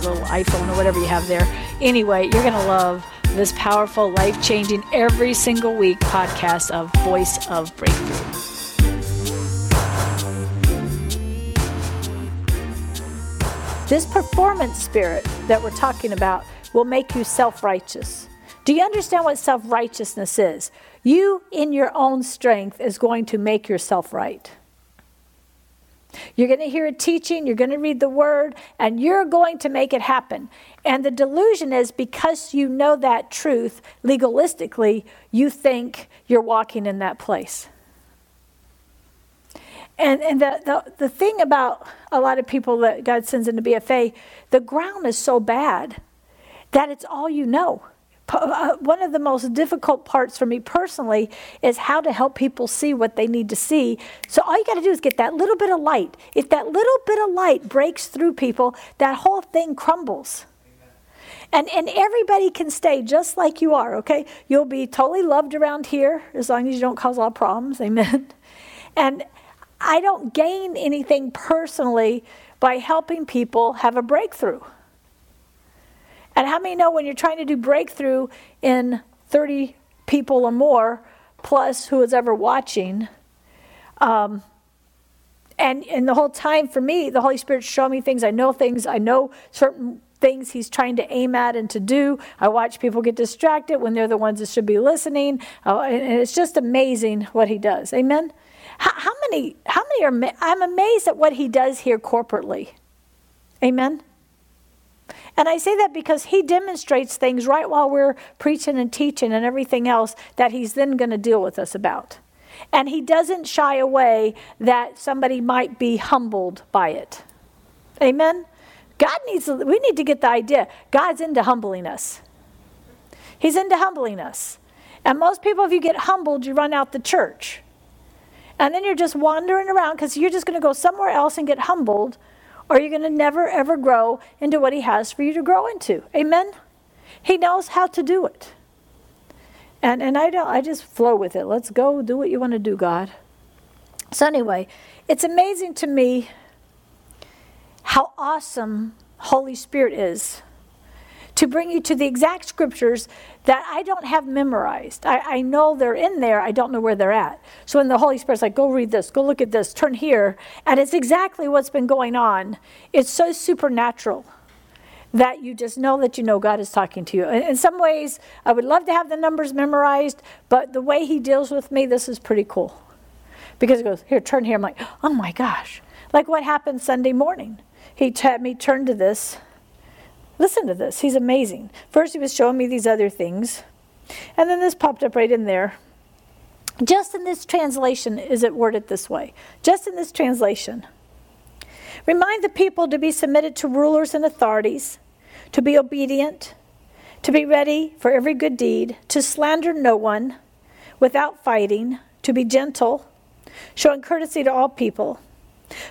little iPhone or whatever you have there. Anyway, you're going to love this powerful, life changing, every single week podcast of Voice of Breakthrough. This performance spirit that we're talking about will make you self righteous. Do you understand what self righteousness is? You, in your own strength, is going to make yourself right. You're going to hear a teaching, you're going to read the word, and you're going to make it happen. And the delusion is because you know that truth legalistically, you think you're walking in that place. And, and the, the, the thing about a lot of people that God sends into BFA, the ground is so bad that it's all you know. Uh, one of the most difficult parts for me personally is how to help people see what they need to see. So all you got to do is get that little bit of light. If that little bit of light breaks through people, that whole thing crumbles. And, and everybody can stay just like you are, okay? You'll be totally loved around here as long as you don't cause a lot of problems, amen? And I don't gain anything personally by helping people have a breakthrough. And how many know when you're trying to do breakthrough in 30 people or more, plus who is ever watching, um, and, and the whole time for me, the Holy Spirit showing me things. I know things. I know certain things He's trying to aim at and to do. I watch people get distracted when they're the ones that should be listening. Uh, and it's just amazing what He does. Amen. How, how many? How many are? I'm amazed at what He does here corporately. Amen. And I say that because he demonstrates things right while we're preaching and teaching and everything else that he's then going to deal with us about. And he doesn't shy away that somebody might be humbled by it. Amen? God needs, we need to get the idea. God's into humbling us. He's into humbling us. And most people, if you get humbled, you run out the church. And then you're just wandering around because you're just going to go somewhere else and get humbled or you're going to never ever grow into what He has for you to grow into. Amen? He knows how to do it. And, and I, don't, I just flow with it. Let's go do what you want to do, God. So, anyway, it's amazing to me how awesome Holy Spirit is to bring you to the exact scriptures that I don't have memorized. I, I know they're in there, I don't know where they're at. So when the Holy Spirit's like, go read this, go look at this, turn here, and it's exactly what's been going on. It's so supernatural that you just know that you know God is talking to you. In some ways, I would love to have the numbers memorized, but the way He deals with me, this is pretty cool. Because He goes, Here, turn here. I'm like, Oh my gosh. Like what happened Sunday morning. He had me turn to this Listen to this. He's amazing. First, he was showing me these other things, and then this popped up right in there. Just in this translation, is it worded this way? Just in this translation. Remind the people to be submitted to rulers and authorities, to be obedient, to be ready for every good deed, to slander no one, without fighting, to be gentle, showing courtesy to all people.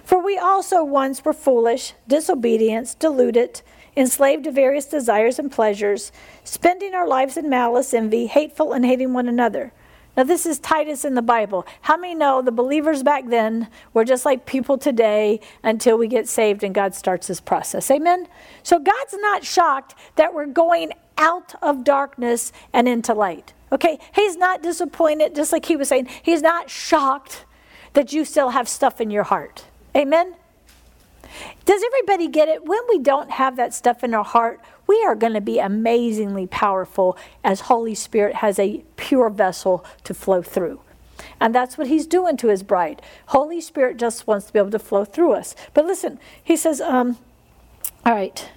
For we also once were foolish, disobedient, deluded enslaved to various desires and pleasures, spending our lives in malice, envy, hateful, and hating one another. Now, this is Titus in the Bible. How many know the believers back then were just like people today until we get saved and God starts this process? Amen? So, God's not shocked that we're going out of darkness and into light. Okay? He's not disappointed, just like he was saying. He's not shocked that you still have stuff in your heart. Amen? Does everybody get it? When we don't have that stuff in our heart, we are going to be amazingly powerful as Holy Spirit has a pure vessel to flow through. And that's what he's doing to his bride. Holy Spirit just wants to be able to flow through us. But listen, he says, um, all right.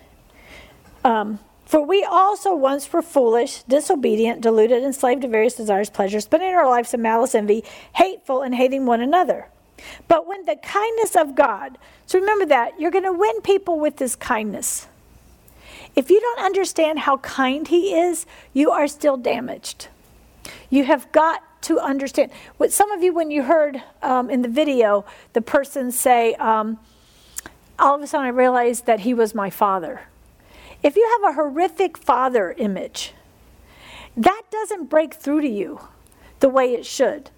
Um, for we also once were foolish, disobedient, deluded, enslaved to various desires, pleasures, spending our lives in malice, envy, hateful, and hating one another. But when the kindness of God, so remember that, you're going to win people with this kindness. If you don't understand how kind He is, you are still damaged. You have got to understand. What some of you, when you heard um, in the video the person say, um, all of a sudden I realized that he was my father. If you have a horrific father image, that doesn't break through to you the way it should.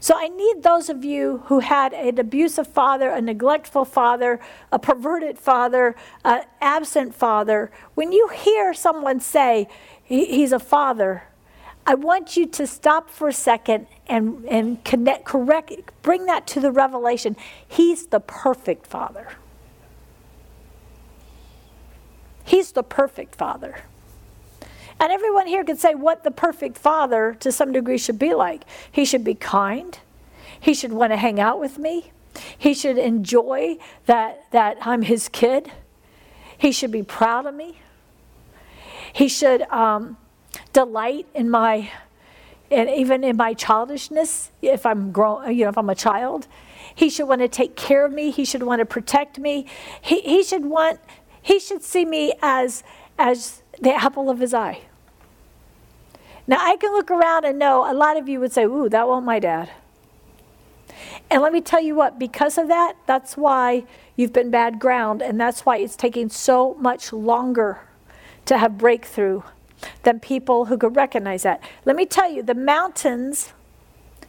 So I need those of you who had an abusive father, a neglectful father, a perverted father, an absent father. When you hear someone say he's a father, I want you to stop for a second and, and connect, correct, bring that to the revelation. He's the perfect father. He's the perfect father. And everyone here could say what the perfect father to some degree should be like. He should be kind. He should want to hang out with me. He should enjoy that, that I'm his kid. He should be proud of me. He should um, delight in my, and even in my childishness, if I'm grown, you know, if I'm a child. He should want to take care of me. He should want to protect me. He, he should want, he should see me as, as the apple of his eye. Now, I can look around and know a lot of you would say, Ooh, that won't my dad. And let me tell you what, because of that, that's why you've been bad ground, and that's why it's taking so much longer to have breakthrough than people who could recognize that. Let me tell you, the mountains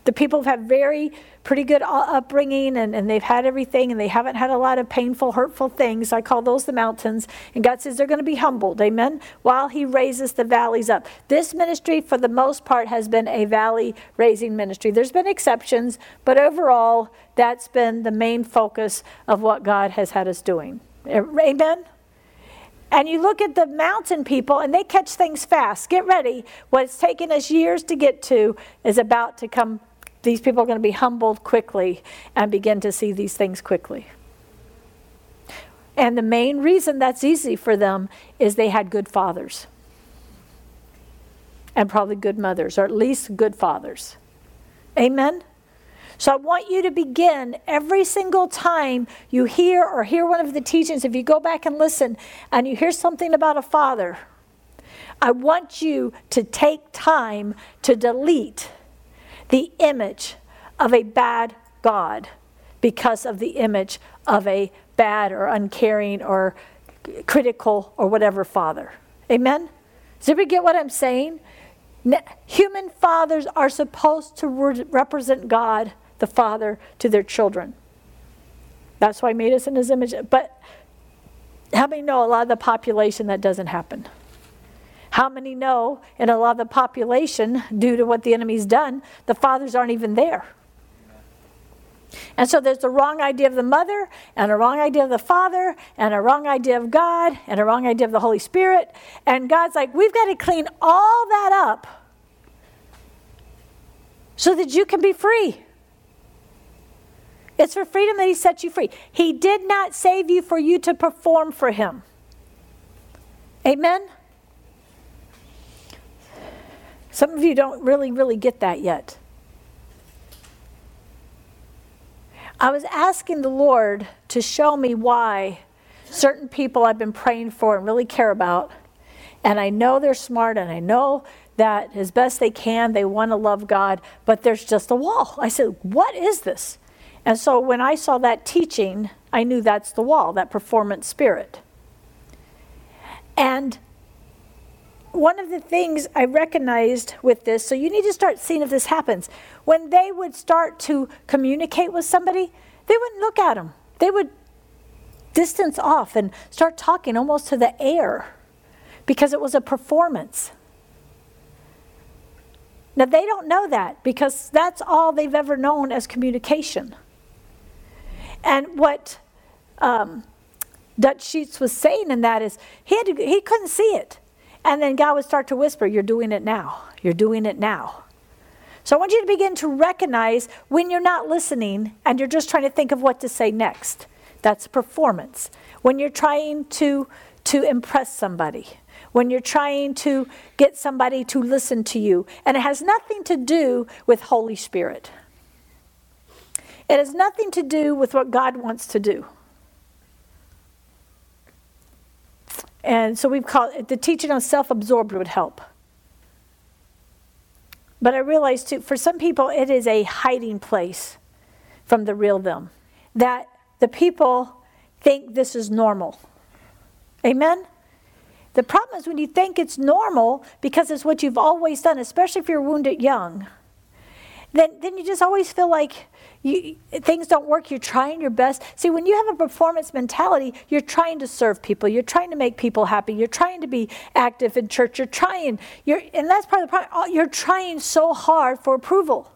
the people have had very pretty good upbringing and, and they've had everything and they haven't had a lot of painful, hurtful things. I call those the mountains. And God says they're going to be humbled, amen, while He raises the valleys up. This ministry, for the most part, has been a valley raising ministry. There's been exceptions, but overall, that's been the main focus of what God has had us doing. Amen? And you look at the mountain people and they catch things fast. Get ready. What's taken us years to get to is about to come these people are going to be humbled quickly and begin to see these things quickly. And the main reason that's easy for them is they had good fathers. And probably good mothers, or at least good fathers. Amen? So I want you to begin every single time you hear or hear one of the teachings, if you go back and listen and you hear something about a father, I want you to take time to delete the image of a bad God because of the image of a bad or uncaring or critical or whatever father. Amen? Does everybody get what I'm saying? Human fathers are supposed to represent God, the Father, to their children. That's why he made us in his image. But how many know a lot of the population that doesn't happen? How many know in a lot of the population, due to what the enemy's done, the fathers aren't even there? And so there's a wrong idea of the mother, and a wrong idea of the father, and a wrong idea of God, and a wrong idea of the Holy Spirit. And God's like, we've got to clean all that up so that you can be free. It's for freedom that He set you free. He did not save you for you to perform for Him. Amen? Some of you don't really, really get that yet. I was asking the Lord to show me why certain people I've been praying for and really care about, and I know they're smart and I know that as best they can, they want to love God, but there's just a wall. I said, What is this? And so when I saw that teaching, I knew that's the wall, that performance spirit. And one of the things I recognized with this, so you need to start seeing if this happens. When they would start to communicate with somebody, they wouldn't look at them. They would distance off and start talking almost to the air because it was a performance. Now, they don't know that because that's all they've ever known as communication. And what um, Dutch Sheets was saying in that is he, had to, he couldn't see it. And then God would start to whisper, You're doing it now. You're doing it now. So I want you to begin to recognize when you're not listening and you're just trying to think of what to say next. That's performance. When you're trying to, to impress somebody, when you're trying to get somebody to listen to you, and it has nothing to do with Holy Spirit. It has nothing to do with what God wants to do. And so we've called the teaching on self absorbed would help. But I realized too, for some people, it is a hiding place from the real them. That the people think this is normal. Amen? The problem is when you think it's normal because it's what you've always done, especially if you're wounded young, then, then you just always feel like you, things don't work. You're trying your best. See, when you have a performance mentality, you're trying to serve people. You're trying to make people happy. You're trying to be active in church. You're trying, you're, and that's part of the problem. You're trying so hard for approval.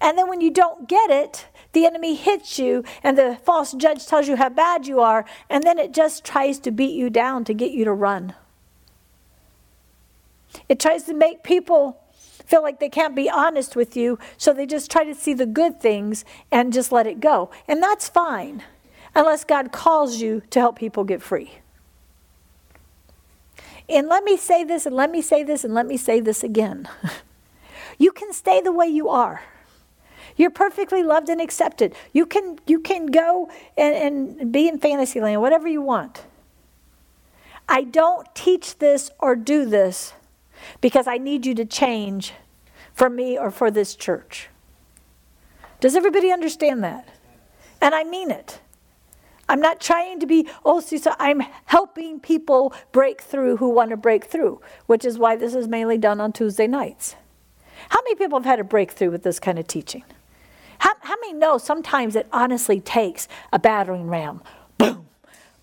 And then when you don't get it, the enemy hits you, and the false judge tells you how bad you are, and then it just tries to beat you down to get you to run. It tries to make people feel like they can't be honest with you, so they just try to see the good things and just let it go. And that's fine, unless God calls you to help people get free. And let me say this, and let me say this, and let me say this again. you can stay the way you are. You're perfectly loved and accepted. You can, you can go and, and be in fantasy land, whatever you want. I don't teach this or do this because I need you to change for me or for this church. Does everybody understand that? And I mean it. I'm not trying to be, oh, so I'm helping people break through who want to break through, which is why this is mainly done on Tuesday nights. How many people have had a breakthrough with this kind of teaching? How, how many know sometimes it honestly takes a battering ram? Boom,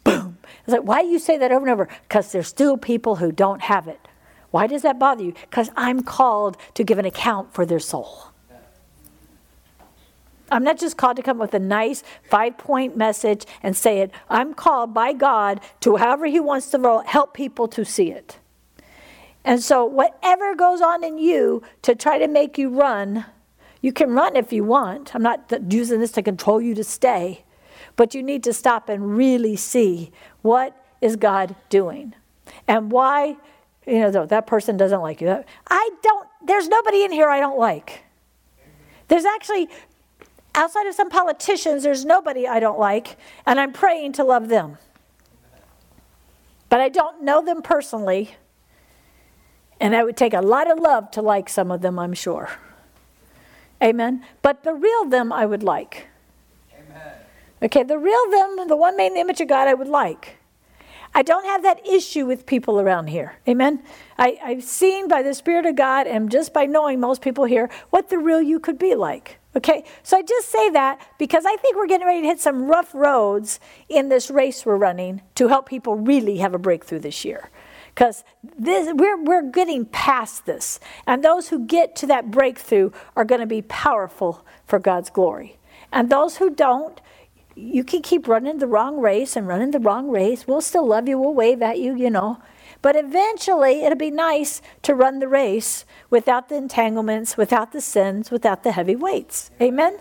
boom. It's like, why do you say that over and over? Because there's still people who don't have it. Why does that bother you? Because I'm called to give an account for their soul. I'm not just called to come with a nice five point message and say it. I'm called by God to, however He wants to help people to see it. And so, whatever goes on in you to try to make you run, you can run if you want. I'm not using this to control you to stay, but you need to stop and really see what is God doing and why you know that person doesn't like you. I don't. There's nobody in here I don't like. There's actually outside of some politicians, there's nobody I don't like, and I'm praying to love them. But I don't know them personally, and it would take a lot of love to like some of them, I'm sure. Amen. But the real them I would like. Amen. Okay, the real them, the one made in the image of God, I would like. I don't have that issue with people around here. Amen. I, I've seen by the Spirit of God and just by knowing most people here what the real you could be like. Okay, so I just say that because I think we're getting ready to hit some rough roads in this race we're running to help people really have a breakthrough this year because we're, we're getting past this. And those who get to that breakthrough are going to be powerful for God's glory. And those who don't, you can keep running the wrong race and running the wrong race. We'll still love you, we'll wave at you, you know. But eventually, it'll be nice to run the race without the entanglements, without the sins, without the heavy weights. Amen?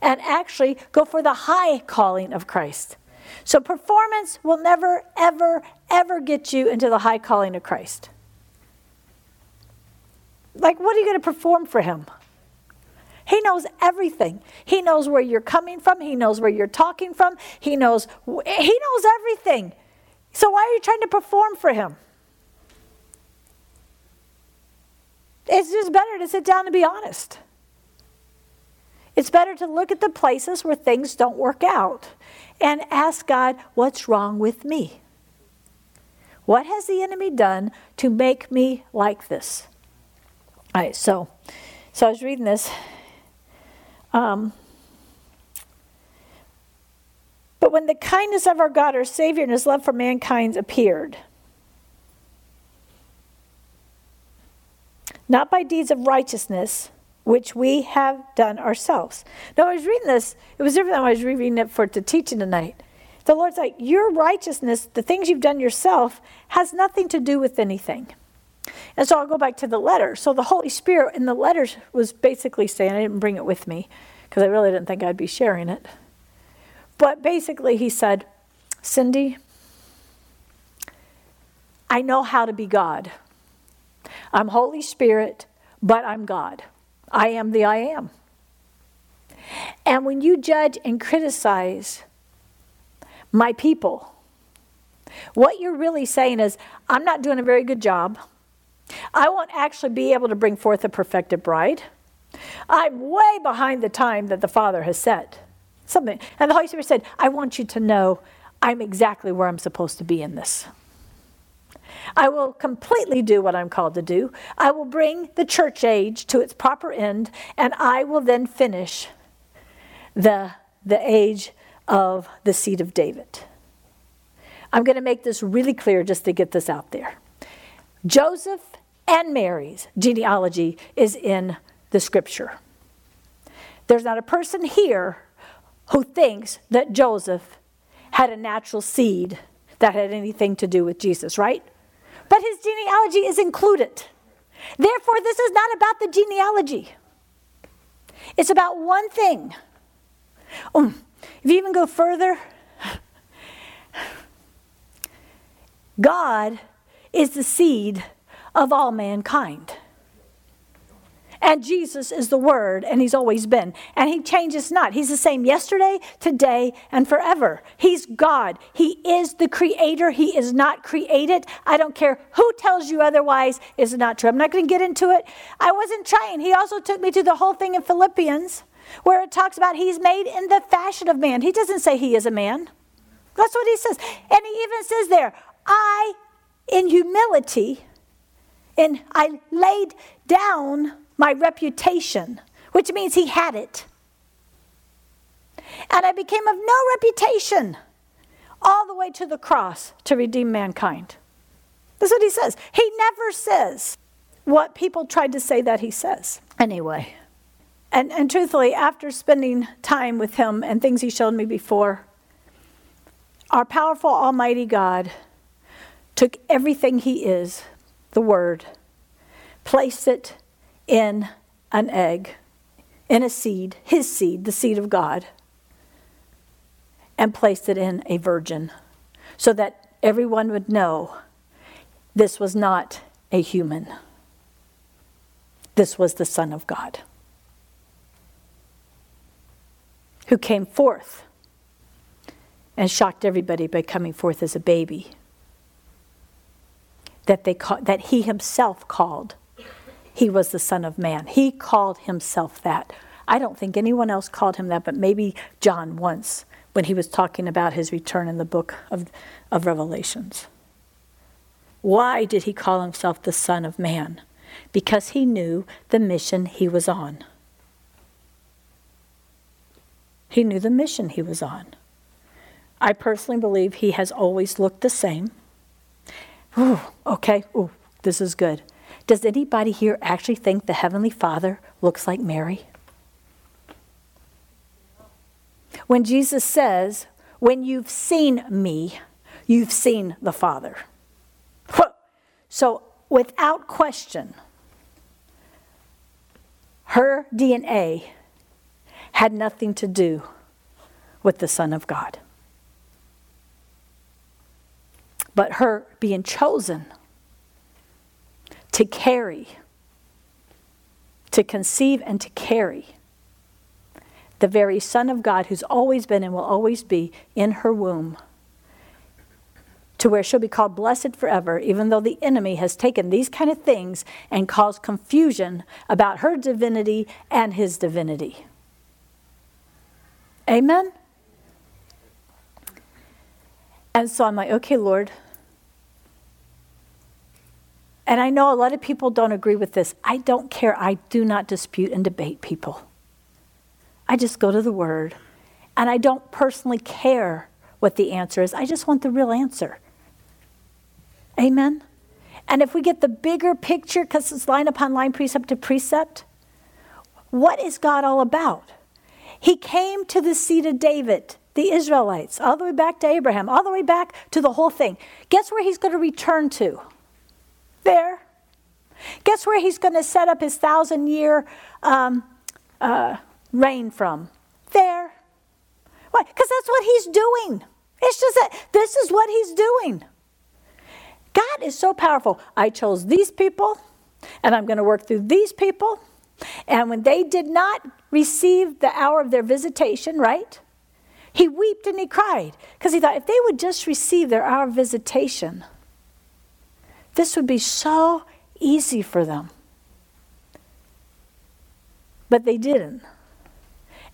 And actually go for the high calling of Christ. So performance will never, ever, ever get you into the high calling of Christ. Like, what are you going to perform for Him? He knows everything. He knows where you're coming from. He knows where you're talking from. He knows he knows everything. So why are you trying to perform for him? It's just better to sit down and be honest. It's better to look at the places where things don't work out and ask God, what's wrong with me? What has the enemy done to make me like this? All right, so, so I was reading this. Um, but when the kindness of our God, our Savior, and His love for mankind appeared, not by deeds of righteousness, which we have done ourselves. Now, I was reading this, it was different than I was reading it for to teaching tonight. The Lord's like, Your righteousness, the things you've done yourself, has nothing to do with anything. And so I'll go back to the letter. So the Holy Spirit in the letters was basically saying, I didn't bring it with me because I really didn't think I'd be sharing it. But basically, he said, Cindy, I know how to be God. I'm Holy Spirit, but I'm God. I am the I am. And when you judge and criticize my people, what you're really saying is, I'm not doing a very good job. I won't actually be able to bring forth a perfected bride. I'm way behind the time that the Father has set. Something. And the Holy Spirit said, I want you to know I'm exactly where I'm supposed to be in this. I will completely do what I'm called to do. I will bring the church age to its proper end, and I will then finish the, the age of the seed of David. I'm going to make this really clear just to get this out there. Joseph and Mary's genealogy is in the scripture. There's not a person here who thinks that Joseph had a natural seed that had anything to do with Jesus, right? But his genealogy is included. Therefore, this is not about the genealogy. It's about one thing. Um, if you even go further, God is the seed of all mankind. And Jesus is the Word, and He's always been. And He changes not. He's the same yesterday, today, and forever. He's God. He is the Creator. He is not created. I don't care who tells you otherwise, is not true. I'm not going to get into it. I wasn't trying. He also took me to the whole thing in Philippians, where it talks about He's made in the fashion of man. He doesn't say He is a man. That's what He says. And He even says there, I, in humility, and I laid down my reputation, which means he had it. And I became of no reputation all the way to the cross to redeem mankind. That's what he says. He never says what people tried to say that he says. Anyway, and, and truthfully, after spending time with him and things he showed me before, our powerful Almighty God took everything he is, the Word, placed it in an egg, in a seed, his seed, the seed of God, and placed it in a virgin so that everyone would know this was not a human. This was the Son of God who came forth and shocked everybody by coming forth as a baby that, they call, that he himself called he was the Son of Man. He called himself that. I don't think anyone else called him that, but maybe John once when he was talking about his return in the book of, of Revelations. Why did he call himself the Son of Man? Because he knew the mission he was on. He knew the mission he was on. I personally believe he has always looked the same. Ooh, okay, ooh, this is good. Does anybody here actually think the Heavenly Father looks like Mary? When Jesus says, When you've seen me, you've seen the Father. So, without question, her DNA had nothing to do with the Son of God. But her being chosen to carry, to conceive and to carry the very Son of God who's always been and will always be in her womb to where she'll be called blessed forever, even though the enemy has taken these kind of things and caused confusion about her divinity and his divinity. Amen? And so I'm like, okay, Lord, and I know a lot of people don't agree with this. I don't care. I do not dispute and debate people. I just go to the Word. And I don't personally care what the answer is. I just want the real answer. Amen? And if we get the bigger picture, because it's line upon line, precept to precept, what is God all about? He came to the seed of David, the Israelites, all the way back to Abraham, all the way back to the whole thing. Guess where he's going to return to? There. Guess where he's going to set up his thousand year um, uh, reign from? There. Why? Because that's what he's doing. It's just that this is what he's doing. God is so powerful. I chose these people, and I'm going to work through these people. And when they did not receive the hour of their visitation, right? He wept and he cried because he thought if they would just receive their hour of visitation, this would be so easy for them. But they didn't.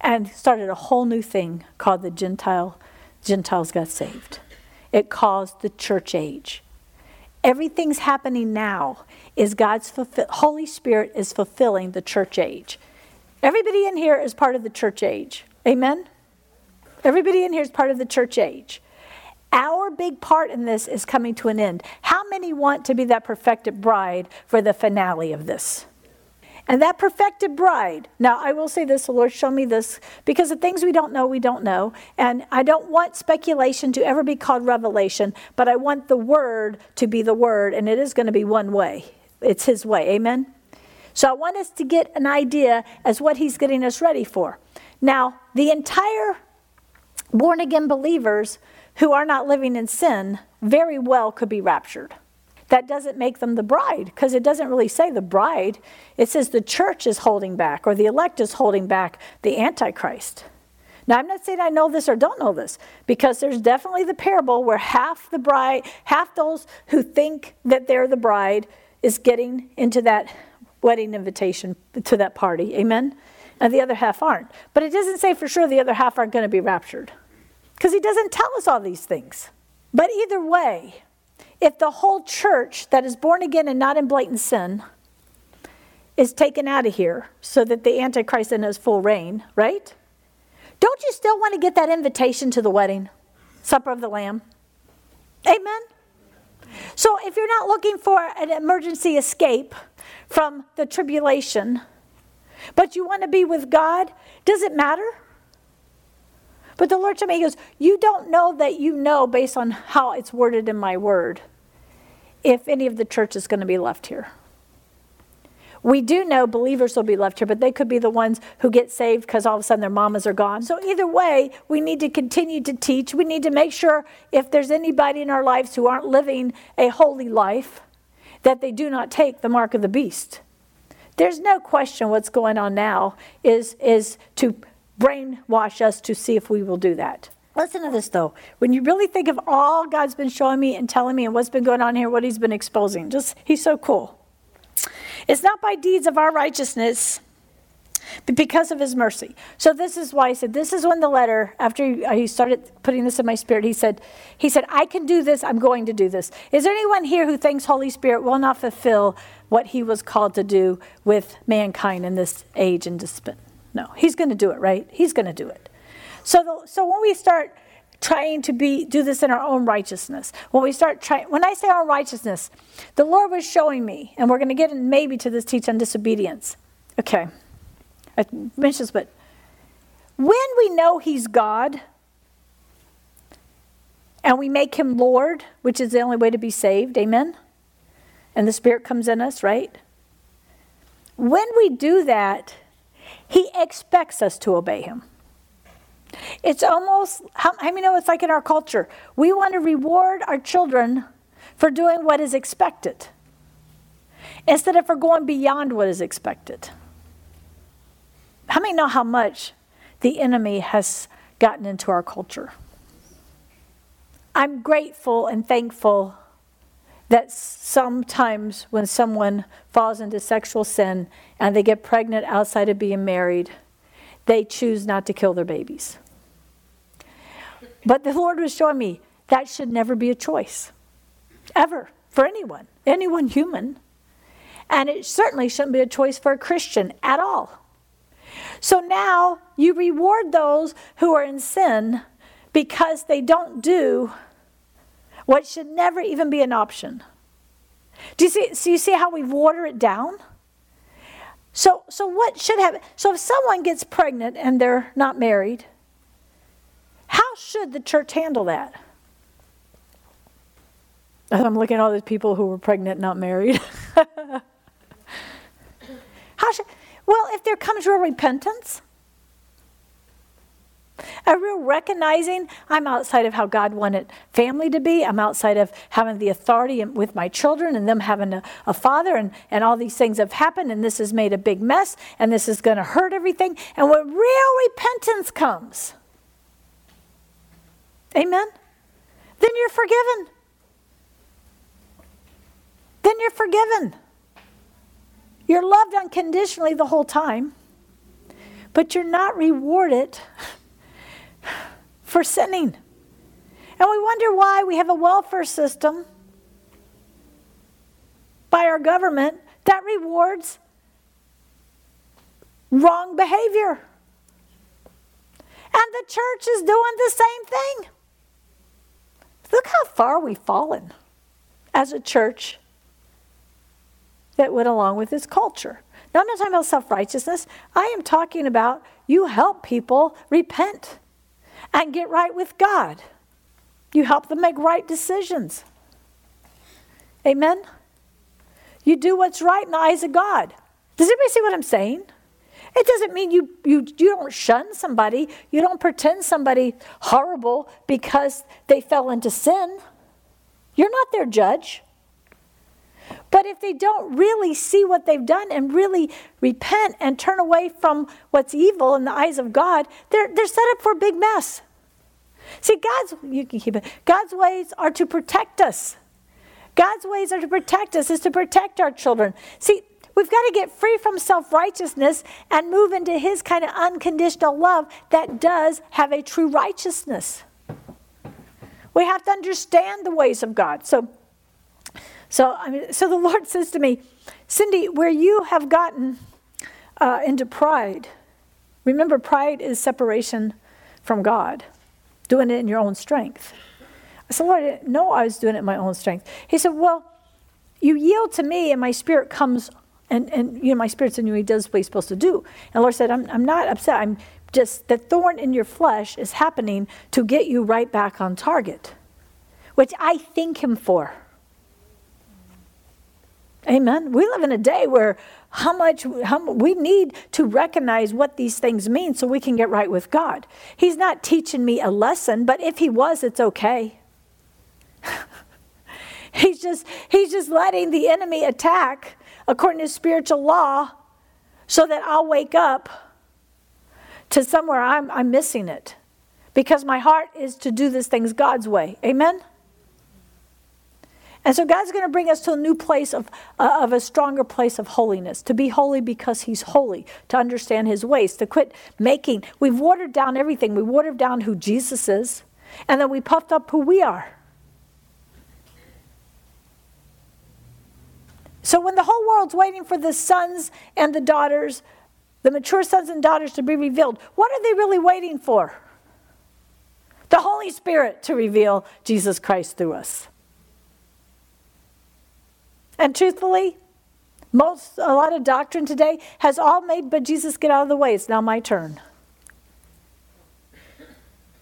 And started a whole new thing called the Gentile Gentiles got saved. It caused the church age. Everything's happening now is God's fulfill, Holy Spirit is fulfilling the church age. Everybody in here is part of the church age. Amen? Everybody in here is part of the church age. Our big part in this is coming to an end. How many want to be that perfected bride for the finale of this? And that perfected bride, now I will say this, the Lord showed me this, because the things we don't know, we don't know. And I don't want speculation to ever be called revelation, but I want the word to be the word, and it is going to be one way. It's His way. Amen? So I want us to get an idea as what He's getting us ready for. Now, the entire born again believers who are not living in sin very well could be raptured that doesn't make them the bride because it doesn't really say the bride. It says the church is holding back or the elect is holding back the Antichrist. Now, I'm not saying I know this or don't know this because there's definitely the parable where half the bride, half those who think that they're the bride is getting into that wedding invitation to that party. Amen? And the other half aren't. But it doesn't say for sure the other half aren't going to be raptured because he doesn't tell us all these things. But either way, if the whole church that is born again and not in blatant sin is taken out of here so that the Antichrist in his full reign, right? Don't you still want to get that invitation to the wedding, supper of the Lamb? Amen? So if you're not looking for an emergency escape from the tribulation, but you want to be with God, does it matter? But the Lord told me, He goes, You don't know that you know based on how it's worded in my word if any of the church is going to be left here. We do know believers will be left here, but they could be the ones who get saved because all of a sudden their mamas are gone. So, either way, we need to continue to teach. We need to make sure if there's anybody in our lives who aren't living a holy life, that they do not take the mark of the beast. There's no question what's going on now is, is to brainwash us to see if we will do that. Listen to this though. When you really think of all God's been showing me and telling me and what's been going on here, what He's been exposing, just He's so cool. It's not by deeds of our righteousness, but because of His mercy. So this is why I said this is when the letter after he uh, started putting this in my spirit. He said, He said, I can do this. I'm going to do this. Is there anyone here who thinks Holy Spirit will not fulfill what He was called to do with mankind in this age and discipline? No, He's going to do it. Right? He's going to do it. So, the, so when we start trying to be do this in our own righteousness, when we start trying, when I say our righteousness, the Lord was showing me, and we're going to get in maybe to this teach on disobedience. Okay, I mentioned this, but when we know He's God and we make Him Lord, which is the only way to be saved, amen? And the Spirit comes in us, right? When we do that, He expects us to obey Him. It's almost, how, how many know it's like in our culture? We want to reward our children for doing what is expected instead of for going beyond what is expected. How many know how much the enemy has gotten into our culture? I'm grateful and thankful that sometimes when someone falls into sexual sin and they get pregnant outside of being married, they choose not to kill their babies. But the Lord was showing me that should never be a choice, ever, for anyone, anyone human. And it certainly shouldn't be a choice for a Christian at all. So now you reward those who are in sin because they don't do what should never even be an option. Do you see, so you see how we water it down? So, so what should happen? So if someone gets pregnant and they're not married, how should the church handle that? I'm looking at all these people who were pregnant, not married. How should, well, if there comes real repentance, a real recognizing I'm outside of how God wanted family to be. I'm outside of having the authority with my children and them having a, a father, and, and all these things have happened, and this has made a big mess, and this is going to hurt everything. And when real repentance comes, Amen? Then you're forgiven. Then you're forgiven. You're loved unconditionally the whole time, but you're not rewarded for sinning. And we wonder why we have a welfare system by our government that rewards wrong behavior. And the church is doing the same thing. Look how far we've fallen as a church that went along with this culture. Now, I'm not talking about self righteousness. I am talking about you help people repent and get right with God. You help them make right decisions. Amen? You do what's right in the eyes of God. Does anybody see what I'm saying? It doesn't mean you, you, you don't shun somebody. You don't pretend somebody horrible because they fell into sin. You're not their judge. But if they don't really see what they've done and really repent and turn away from what's evil in the eyes of God, they're, they're set up for a big mess. See, God's you can keep it. God's ways are to protect us. God's ways are to protect us, is to protect our children. See, we've got to get free from self righteousness and move into His kind of unconditional love that does have a true righteousness. We have to understand the ways of God. So, so, I mean, so the Lord says to me, Cindy, where you have gotten uh, into pride, remember, pride is separation from God, doing it in your own strength. I said, Lord, I didn't know I was doing it in my own strength. He said, Well, you yield to me, and my spirit comes, and, and you know, my spirit's in you, he does what he's supposed to do. And the Lord said, I'm, I'm not upset. I'm just, the thorn in your flesh is happening to get you right back on target, which I thank him for. Amen. We live in a day where how much how, we need to recognize what these things mean so we can get right with God. He's not teaching me a lesson, but if he was, it's okay. he's just he's just letting the enemy attack according to spiritual law so that I'll wake up to somewhere I'm I'm missing it. Because my heart is to do these things God's way. Amen. And so God's going to bring us to a new place of, uh, of a stronger place of holiness, to be holy because He's holy, to understand His ways, to quit making. We've watered down everything. We watered down who Jesus is, and then we puffed up who we are. So when the whole world's waiting for the sons and the daughters, the mature sons and daughters to be revealed, what are they really waiting for? The Holy Spirit to reveal Jesus Christ through us. And truthfully, most a lot of doctrine today has all made but Jesus get out of the way. It's now my turn.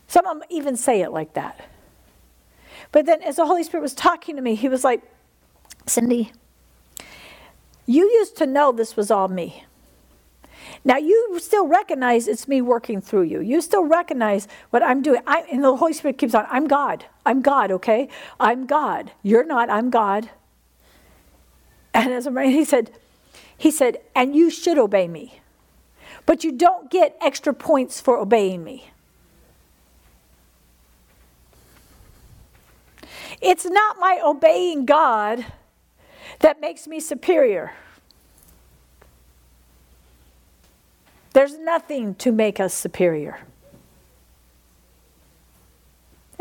Some of them even say it like that. But then as the Holy Spirit was talking to me, he was like, Cindy, you used to know this was all me. Now you still recognize it's me working through you. You still recognize what I'm doing. I, and the Holy Spirit keeps on, I'm God. I'm God, okay? I'm God. You're not, I'm God. And as a man, he said, he said, and you should obey me. But you don't get extra points for obeying me. It's not my obeying God that makes me superior. There's nothing to make us superior.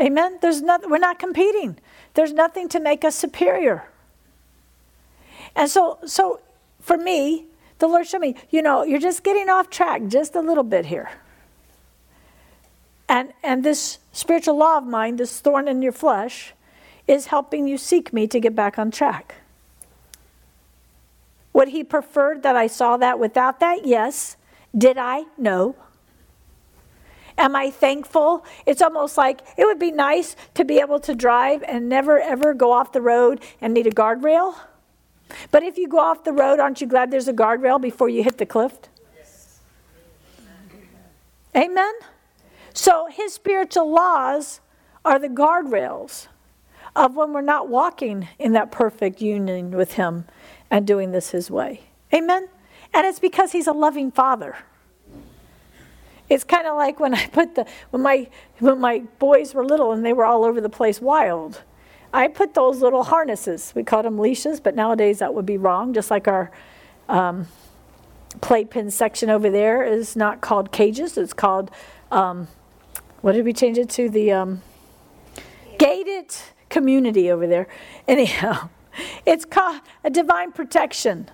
Amen. There's not, we're not competing. There's nothing to make us superior. And so, so for me, the Lord showed me, you know, you're just getting off track just a little bit here. And, and this spiritual law of mine, this thorn in your flesh, is helping you seek me to get back on track. Would he prefer that I saw that without that? Yes. Did I? No. Am I thankful? It's almost like it would be nice to be able to drive and never ever go off the road and need a guardrail. But if you go off the road, aren't you glad there's a guardrail before you hit the cliff? Yes. Amen? So his spiritual laws are the guardrails of when we're not walking in that perfect union with him and doing this his way. Amen? And it's because he's a loving father. It's kind of like when I put the when my when my boys were little and they were all over the place wild. I put those little harnesses. We called them leashes, but nowadays that would be wrong. Just like our um, playpen section over there is not called cages. It's called um, what did we change it to? The um, gated community over there. Anyhow, it's called a divine protection,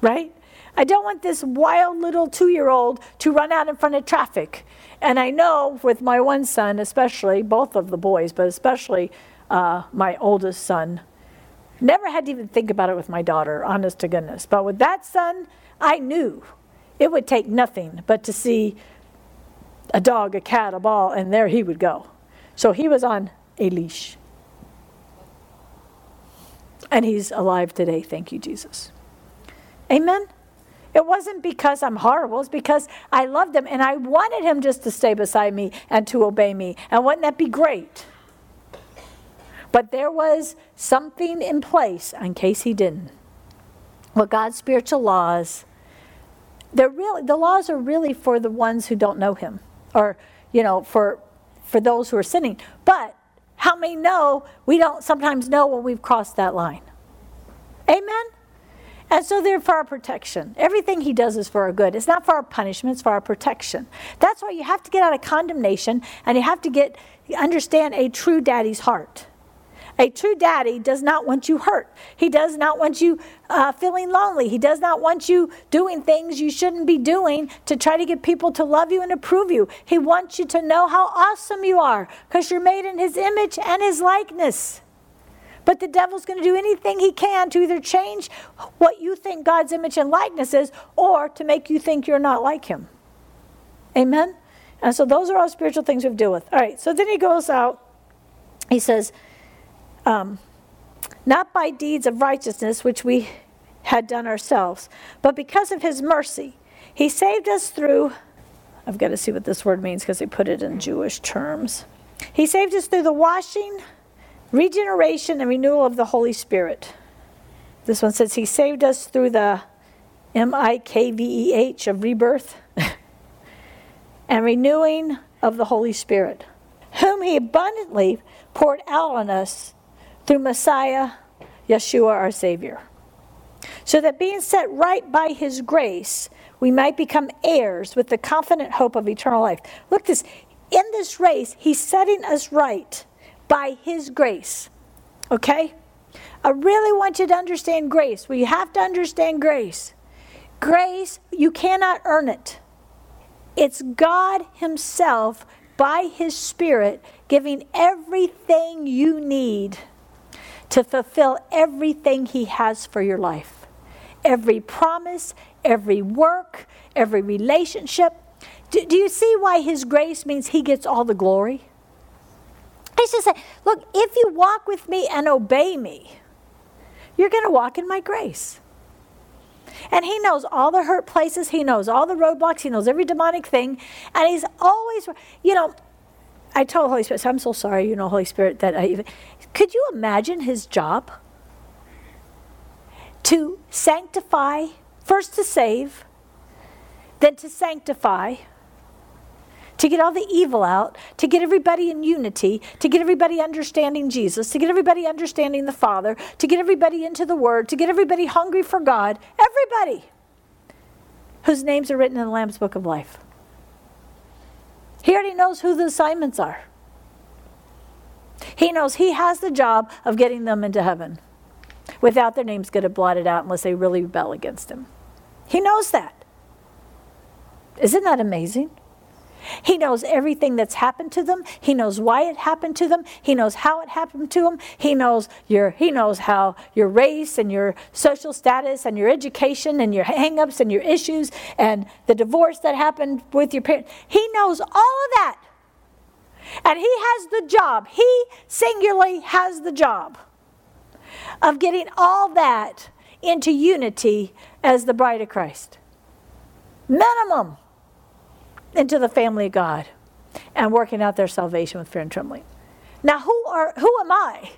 right? I don't want this wild little two year old to run out in front of traffic. And I know with my one son, especially, both of the boys, but especially uh, my oldest son, never had to even think about it with my daughter, honest to goodness. But with that son, I knew it would take nothing but to see a dog, a cat, a ball, and there he would go. So he was on a leash. And he's alive today. Thank you, Jesus. Amen. It wasn't because I'm horrible, it's because I loved him and I wanted him just to stay beside me and to obey me. And wouldn't that be great? But there was something in place in case he didn't. Well, God's spiritual laws, they're really the laws are really for the ones who don't know him. Or, you know, for for those who are sinning. But how many know we don't sometimes know when we've crossed that line? Amen? And so they're for our protection. Everything he does is for our good. It's not for our punishment, it's for our protection. That's why you have to get out of condemnation and you have to get understand a true daddy's heart. A true daddy does not want you hurt. He does not want you uh, feeling lonely. He does not want you doing things you shouldn't be doing to try to get people to love you and approve you. He wants you to know how awesome you are because you're made in his image and his likeness. But the devil's going to do anything he can to either change what you think God's image and likeness is or to make you think you're not like him. Amen? And so those are all spiritual things we deal with. All right, so then he goes out. He says, um, not by deeds of righteousness which we had done ourselves, but because of his mercy. He saved us through, I've got to see what this word means because they put it in Jewish terms. He saved us through the washing Regeneration and renewal of the Holy Spirit. This one says, He saved us through the M I K V E H of rebirth and renewing of the Holy Spirit, whom He abundantly poured out on us through Messiah, Yeshua, our Savior. So that being set right by His grace, we might become heirs with the confident hope of eternal life. Look this in this race, He's setting us right by His grace. Okay? I really want you to understand grace. We have to understand grace. Grace, you cannot earn it. It's God Himself, by His Spirit, giving everything you need to fulfill everything He has for your life. Every promise, every work, every relationship. Do, do you see why His grace means He gets all the glory? He's just saying, look, if you walk with me and obey me, you're going to walk in my grace. And he knows all the hurt places, he knows all the roadblocks, he knows every demonic thing, and he's always, you know, I told Holy Spirit, I'm so sorry, you know, Holy Spirit, that I even, could you imagine his job? To sanctify, first to save, then to sanctify, to get all the evil out, to get everybody in unity, to get everybody understanding Jesus, to get everybody understanding the Father, to get everybody into the Word, to get everybody hungry for God. Everybody whose names are written in the Lamb's Book of Life. He already knows who the assignments are. He knows he has the job of getting them into heaven without their names getting blotted out unless they really rebel against him. He knows that. Isn't that amazing? He knows everything that's happened to them. He knows why it happened to them. He knows how it happened to them. He knows your he knows how your race and your social status and your education and your hangups and your issues and the divorce that happened with your parents. He knows all of that. And he has the job. He singularly has the job of getting all that into unity as the bride of Christ. Minimum into the family of God and working out their salvation with fear and trembling. Now, who are who am I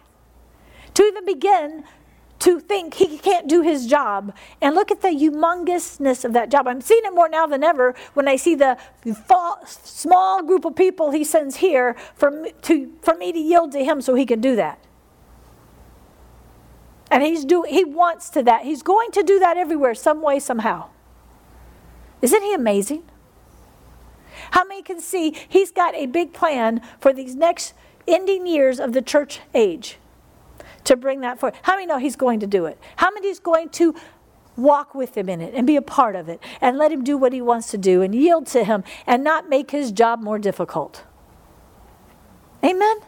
to even begin to think he can't do his job. And look at the humongousness of that job. I'm seeing it more now than ever when I see the small group of people he sends here for, to, for me to yield to him so he can do that. And he's do, he wants to that. He's going to do that everywhere, some way, somehow. Isn't he amazing? How many can see he's got a big plan for these next ending years of the church age to bring that forward? How many know he's going to do it? How many is going to walk with him in it and be a part of it and let him do what he wants to do and yield to him and not make his job more difficult? Amen?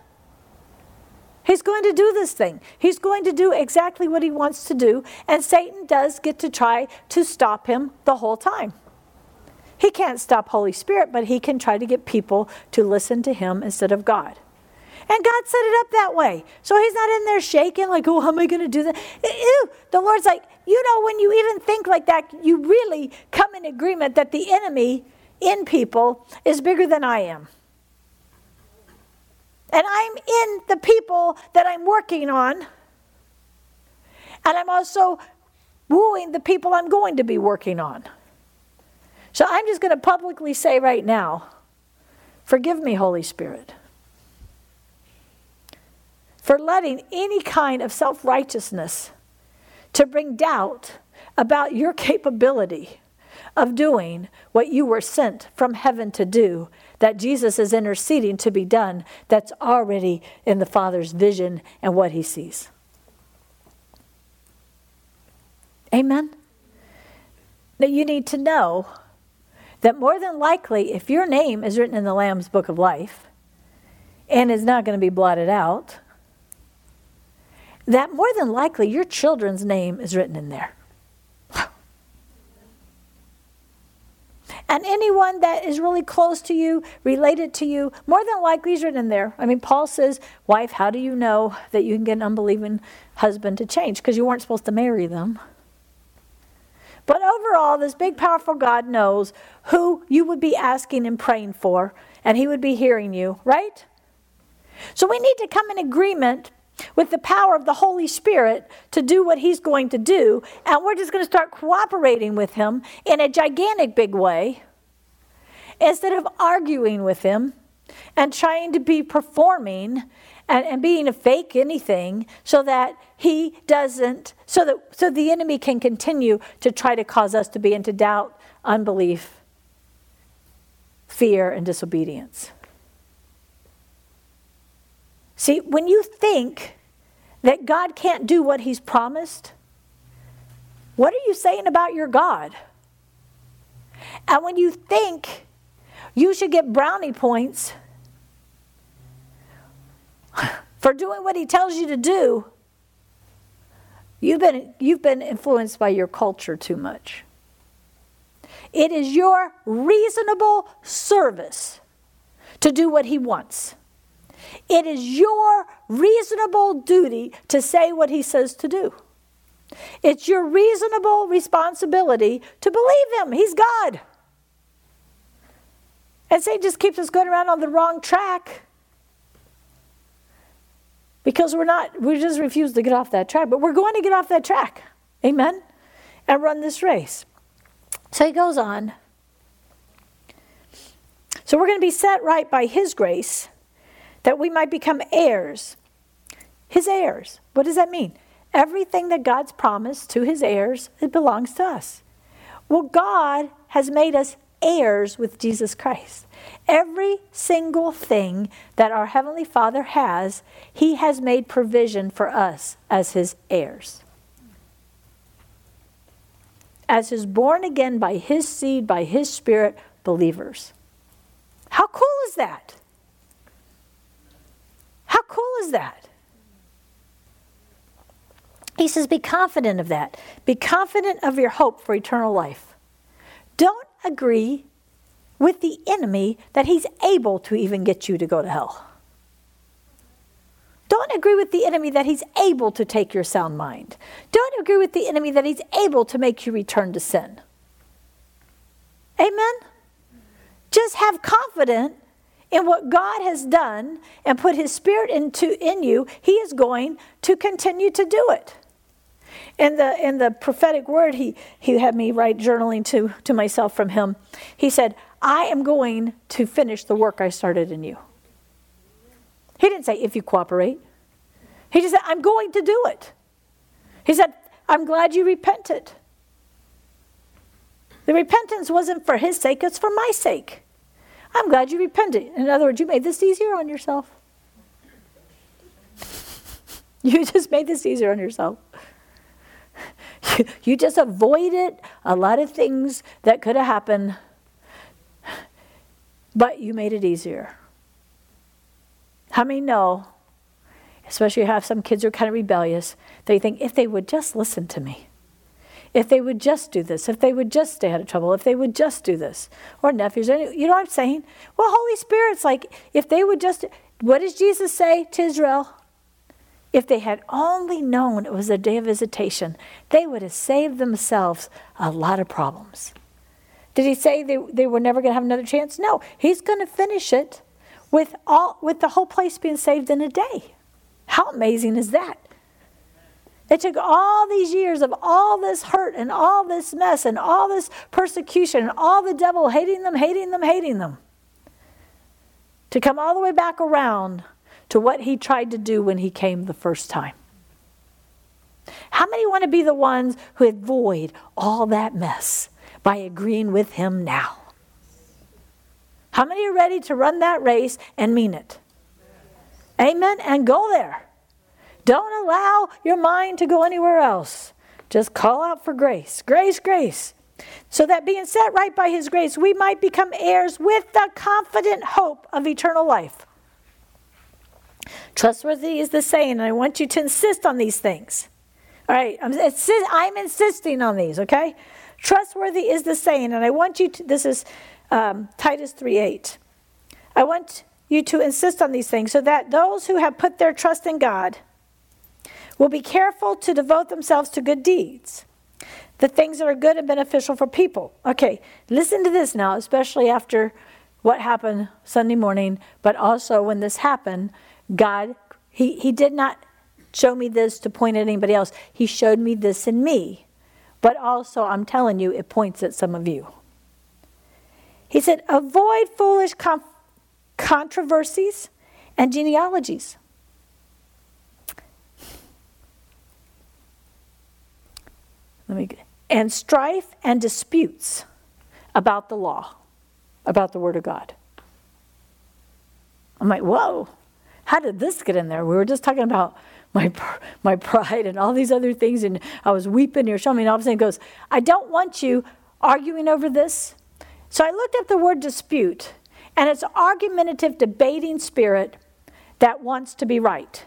He's going to do this thing. He's going to do exactly what he wants to do, and Satan does get to try to stop him the whole time. He can't stop Holy Spirit, but he can try to get people to listen to him instead of God. And God set it up that way. So he's not in there shaking, like, oh, how am I going to do that? Ew. The Lord's like, you know, when you even think like that, you really come in agreement that the enemy in people is bigger than I am. And I'm in the people that I'm working on. And I'm also wooing the people I'm going to be working on. So I'm just going to publicly say right now forgive me, Holy Spirit, for letting any kind of self righteousness to bring doubt about your capability of doing what you were sent from heaven to do, that Jesus is interceding to be done, that's already in the Father's vision and what he sees. Amen? Now you need to know that more than likely, if your name is written in the Lamb's book of life and is not going to be blotted out, that more than likely your children's name is written in there. And anyone that is really close to you, related to you, more than likely is written in there. I mean, Paul says, Wife, how do you know that you can get an unbelieving husband to change? Because you weren't supposed to marry them. But overall, this big, powerful God knows who you would be asking and praying for, and He would be hearing you, right? So we need to come in agreement with the power of the Holy Spirit to do what He's going to do, and we're just going to start cooperating with Him in a gigantic big way instead of arguing with Him and trying to be performing and, and being a fake anything so that he doesn't, so that so the enemy can continue to try to cause us to be into doubt, unbelief, fear, and disobedience. See, when you think that God can't do what he's promised, what are you saying about your God? And when you think you should get brownie points for doing what he tells you to do, you've been, you've been influenced by your culture too much. It is your reasonable service to do what he wants. It is your reasonable duty to say what he says to do. It's your reasonable responsibility to believe him. He's God. And Satan just keeps us going around on the wrong track because we're not, we just refuse to get off that track. But we're going to get off that track. Amen? And run this race. So he goes on. So we're going to be set right by his grace that we might become heirs. His heirs. What does that mean? Everything that God's promised to his heirs, it belongs to us. Well, God has made us heirs with Jesus Christ. Every single thing that our Heavenly Father has, He has made provision for us as His heirs. As His born again by His seed, by His Spirit believers. How cool is that? How cool is that? He says, Be confident of that. Be confident of your hope for eternal life. Don't agree with the enemy that he's able to even get you to go to hell. Don't agree with the enemy that he's able to take your sound mind. Don't agree with the enemy that he's able to make you return to sin. Amen? Just have confidence in what God has done and put his spirit into in you. He is going to continue to do it. In the in the prophetic word, he he had me write journaling to to myself from him. He said, "I am going to finish the work I started in you." He didn't say if you cooperate. He just said, "I'm going to do it." He said, "I'm glad you repented." The repentance wasn't for his sake; it's for my sake. I'm glad you repented. In other words, you made this easier on yourself. You just made this easier on yourself. You just avoided a lot of things that could have happened, but you made it easier. How many know, especially you have some kids who are kind of rebellious, they think if they would just listen to me, if they would just do this, if they would just stay out of trouble, if they would just do this, or nephews, you know what I'm saying? Well, Holy Spirit's like, if they would just, what does Jesus say to Israel? If they had only known it was a day of visitation, they would have saved themselves a lot of problems. Did he say they, they were never going to have another chance? No, he's going to finish it with, all, with the whole place being saved in a day. How amazing is that? It took all these years of all this hurt and all this mess and all this persecution and all the devil hating them, hating them, hating them to come all the way back around to what he tried to do when he came the first time. How many want to be the ones who avoid all that mess by agreeing with him now? How many are ready to run that race and mean it? Amen. And go there. Don't allow your mind to go anywhere else. Just call out for grace. Grace, grace. So that being set right by his grace, we might become heirs with the confident hope of eternal life. Trustworthy is the saying, and I want you to insist on these things. All right, I'm, I'm insisting on these, okay? Trustworthy is the saying, and I want you to, this is um, Titus 3 8. I want you to insist on these things so that those who have put their trust in God will be careful to devote themselves to good deeds, the things that are good and beneficial for people. Okay, listen to this now, especially after what happened Sunday morning, but also when this happened God, he, he did not show me this to point at anybody else. He showed me this in me. But also, I'm telling you, it points at some of you. He said, avoid foolish controversies and genealogies. Let me and strife and disputes about the law, about the Word of God. I'm like, whoa, how did this get in there? We were just talking about my my pride and all these other things, and I was weeping. Showing me, and all of a sudden goes, I don't want you arguing over this. So I looked up the word dispute, and it's argumentative, debating spirit that wants to be right.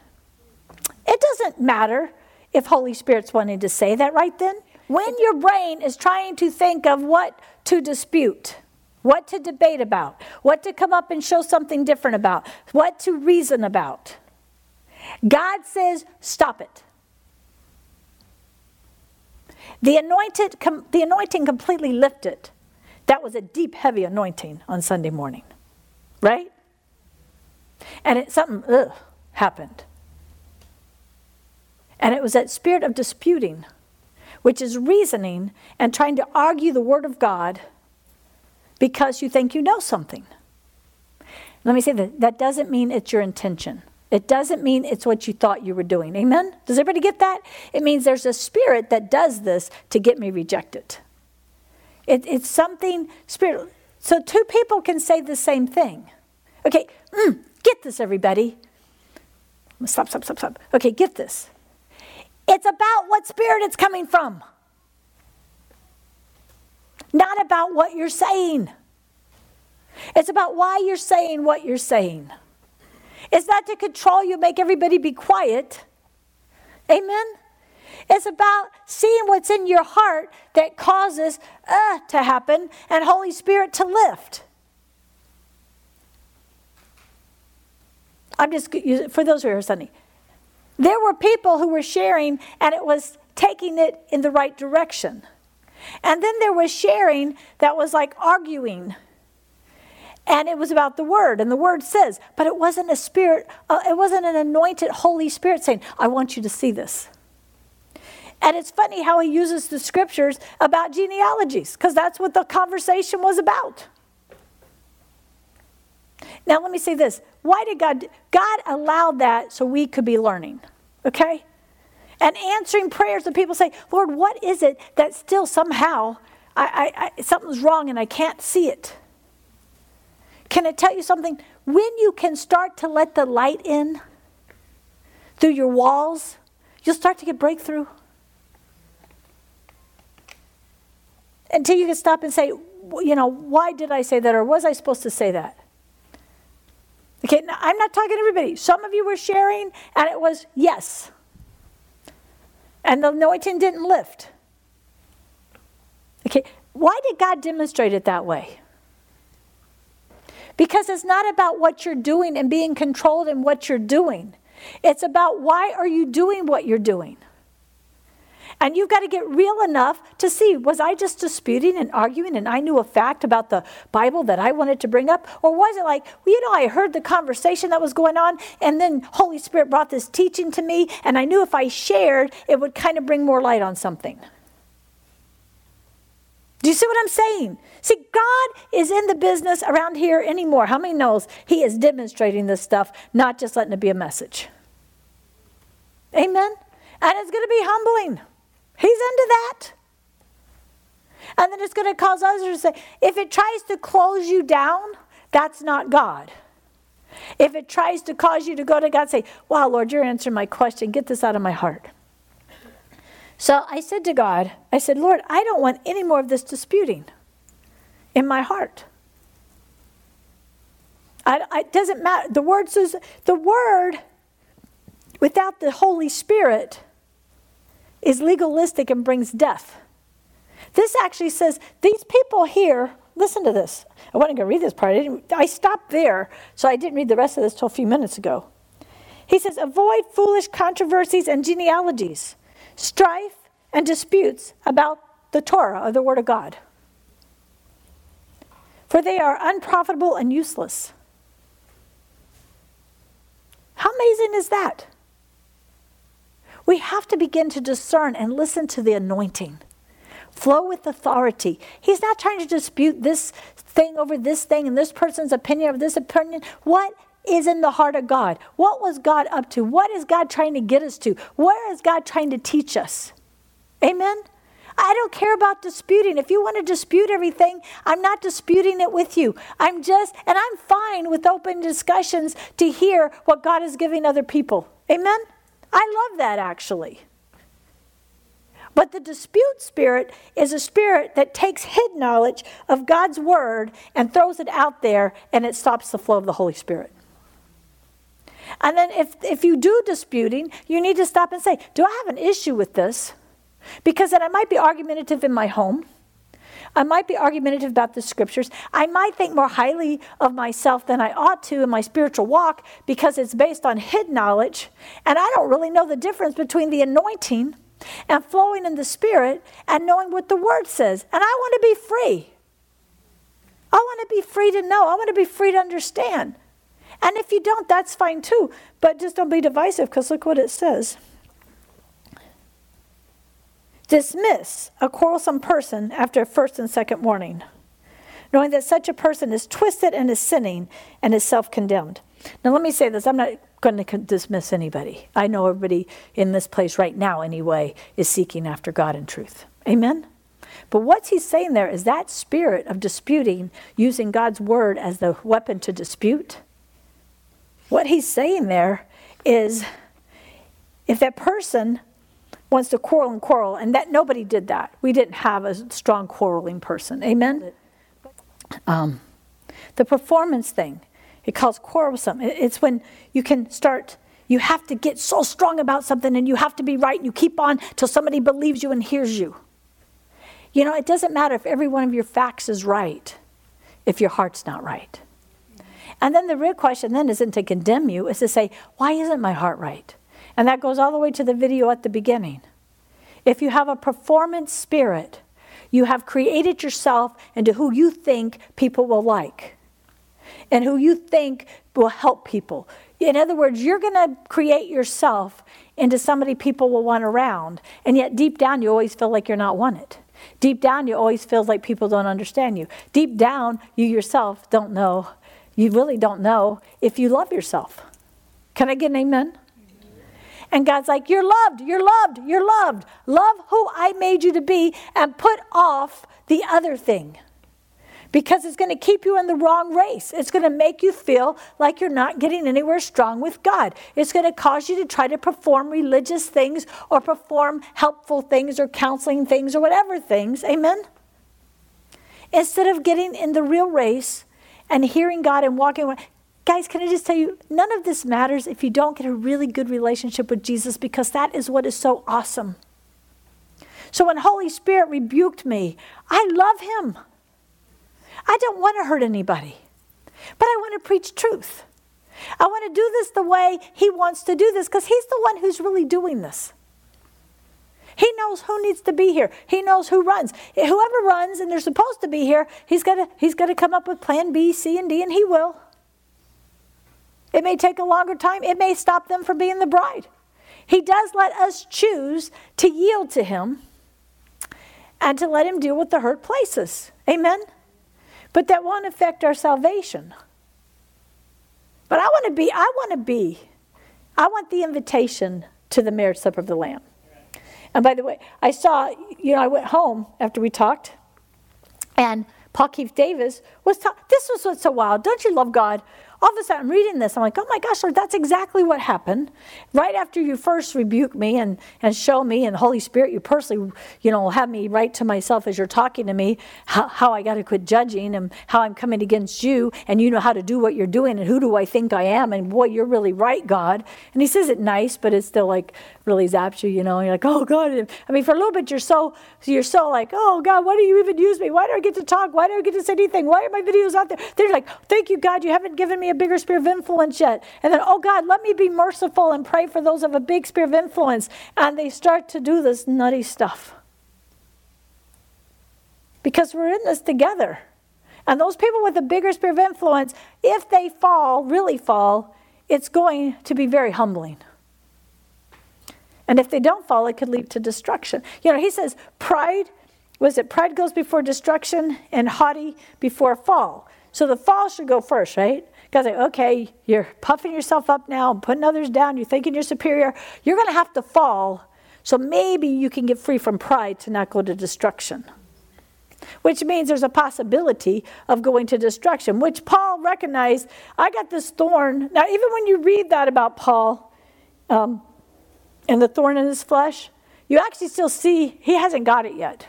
It doesn't matter if Holy Spirit's wanting to say that right then. When your brain is trying to think of what to dispute, what to debate about, what to come up and show something different about, what to reason about. God says, stop it. The anointed, com- the anointing completely lifted. That was a deep, heavy anointing on Sunday morning, right? And it, something ugh, happened. And it was that spirit of disputing, which is reasoning and trying to argue the Word of God because you think you know something. Let me say that that doesn't mean it's your intention. It doesn't mean it's what you thought you were doing. Amen? Does everybody get that? It means there's a spirit that does this to get me rejected. It, it's something spiritual. So two people can say the same thing. Okay, mm, get this, everybody. Stop, stop, stop, stop. Okay, get this. It's about what spirit it's coming from not about what you're saying. It's about why you're saying what you're saying. It's not to control you, make everybody be quiet. Amen? It's about seeing what's in your heart that causes uh to happen and Holy Spirit to lift. I'm just for those who are Sunday. There were people who were sharing and it was taking it in the right direction. And then there was sharing that was like arguing. And it was about the word, and the word says, but it wasn't a spirit, uh, it wasn't an anointed Holy Spirit saying, I want you to see this. And it's funny how he uses the scriptures about genealogies, because that's what the conversation was about. Now, let me say this. Why did God, God allowed that so we could be learning, okay? And answering prayers and people say, Lord, what is it that still somehow I, I, I, something's wrong and I can't see it? Can I tell you something? When you can start to let the light in through your walls, you'll start to get breakthrough. Until you can stop and say, you know, why did I say that or was I supposed to say that? Okay, now, I'm not talking to everybody. Some of you were sharing, and it was yes. And the anointing didn't lift. Okay, why did God demonstrate it that way? Because it's not about what you're doing and being controlled in what you're doing. It's about why are you doing what you're doing? And you've got to get real enough to see was I just disputing and arguing and I knew a fact about the Bible that I wanted to bring up? Or was it like, well, you know, I heard the conversation that was going on and then Holy Spirit brought this teaching to me and I knew if I shared, it would kind of bring more light on something? Do you see what I'm saying? See, God is in the business around here anymore. How many knows He is demonstrating this stuff, not just letting it be a message? Amen? And it's going to be humbling. He's into that. And then it's going to cause others to say, if it tries to close you down, that's not God. If it tries to cause you to go to God and say, Wow, Lord, you're answering my question, get this out of my heart. So I said to God, I said, Lord, I don't want any more of this disputing in my heart. I, it doesn't matter. The word says, the word without the Holy Spirit is legalistic and brings death. This actually says these people here, listen to this. I wasn't going to read this part. I, I stopped there, so I didn't read the rest of this till a few minutes ago. He says, avoid foolish controversies and genealogies, strife and disputes about the Torah, or the Word of God. For they are unprofitable and useless. How amazing is that? We have to begin to discern and listen to the anointing. Flow with authority. He's not trying to dispute this thing over this thing and this person's opinion of this opinion. What is in the heart of God? What was God up to? What is God trying to get us to? Where is God trying to teach us? Amen? I don't care about disputing. If you want to dispute everything, I'm not disputing it with you. I'm just, and I'm fine with open discussions to hear what God is giving other people. Amen? I love that actually. But the dispute spirit is a spirit that takes hidden knowledge of God's word and throws it out there and it stops the flow of the Holy Spirit. And then if, if you do disputing, you need to stop and say, Do I have an issue with this? Because then I might be argumentative in my home. I might be argumentative about the scriptures. I might think more highly of myself than I ought to in my spiritual walk because it's based on hidden knowledge. And I don't really know the difference between the anointing and flowing in the Spirit and knowing what the Word says. And I want to be free. I want to be free to know. I want to be free to understand. And if you don't, that's fine too. But just don't be divisive because look what it says. Dismiss a quarrelsome person after a first and second warning, knowing that such a person is twisted and is sinning and is self condemned. Now, let me say this I'm not going to dismiss anybody. I know everybody in this place right now, anyway, is seeking after God and truth. Amen? But what he's saying there is that spirit of disputing, using God's word as the weapon to dispute. What he's saying there is if that person wants to quarrel and quarrel, and that nobody did that. We didn't have a strong quarreling person. Amen. Um, the performance thing, it calls quarrelsome. It's when you can start. You have to get so strong about something, and you have to be right, and you keep on till somebody believes you and hears you. You know, it doesn't matter if every one of your facts is right, if your heart's not right. And then the real question then isn't to condemn you, is to say, why isn't my heart right? And that goes all the way to the video at the beginning. If you have a performance spirit, you have created yourself into who you think people will like and who you think will help people. In other words, you're going to create yourself into somebody people will want around. And yet, deep down, you always feel like you're not wanted. Deep down, you always feel like people don't understand you. Deep down, you yourself don't know. You really don't know if you love yourself. Can I get an amen? And God's like, You're loved, you're loved, you're loved. Love who I made you to be and put off the other thing because it's going to keep you in the wrong race. It's going to make you feel like you're not getting anywhere strong with God. It's going to cause you to try to perform religious things or perform helpful things or counseling things or whatever things. Amen? Instead of getting in the real race and hearing God and walking away. Guys, can I just tell you, none of this matters if you don't get a really good relationship with Jesus because that is what is so awesome. So when Holy Spirit rebuked me, I love him. I don't want to hurt anybody, but I want to preach truth. I want to do this the way He wants to do this because He's the one who's really doing this. He knows who needs to be here. He knows who runs. Whoever runs and they're supposed to be here, he's got to he's got to come up with plan B, C, and D, and he will. It may take a longer time. It may stop them from being the bride. He does let us choose to yield to him and to let him deal with the hurt places. Amen. But that won't affect our salvation. But I want to be, I want to be, I want the invitation to the marriage supper of the Lamb. And by the way, I saw, you know, I went home after we talked, and Paul Keith Davis was talking. This was what's so wild. Don't you love God? all of a sudden I'm reading this. I'm like, oh my gosh, Lord, that's exactly what happened. Right after you first rebuke me and, and show me, and Holy Spirit, you personally, you know, have me write to myself as you're talking to me how, how I got to quit judging and how I'm coming against you, and you know how to do what you're doing, and who do I think I am, and boy, you're really right, God. And he says it nice, but it's still like really zaps you, you know. You're like, oh God. I mean, for a little bit, you're so you're so like, oh God, why do you even use me? Why do I get to talk? Why do I get to say anything? Why are my videos out there? They're like, thank you, God, you haven't given me a bigger sphere of influence yet. And then, oh God, let me be merciful and pray for those of a big sphere of influence. And they start to do this nutty stuff. Because we're in this together. And those people with a bigger sphere of influence, if they fall, really fall, it's going to be very humbling. And if they don't fall, it could lead to destruction. You know, he says, pride, was it pride goes before destruction and haughty before fall? So the fall should go first, right? God's like, okay, you're puffing yourself up now, putting others down, you're thinking you're superior. You're going to have to fall. So maybe you can get free from pride to not go to destruction. Which means there's a possibility of going to destruction, which Paul recognized. I got this thorn. Now, even when you read that about Paul um, and the thorn in his flesh, you actually still see he hasn't got it yet.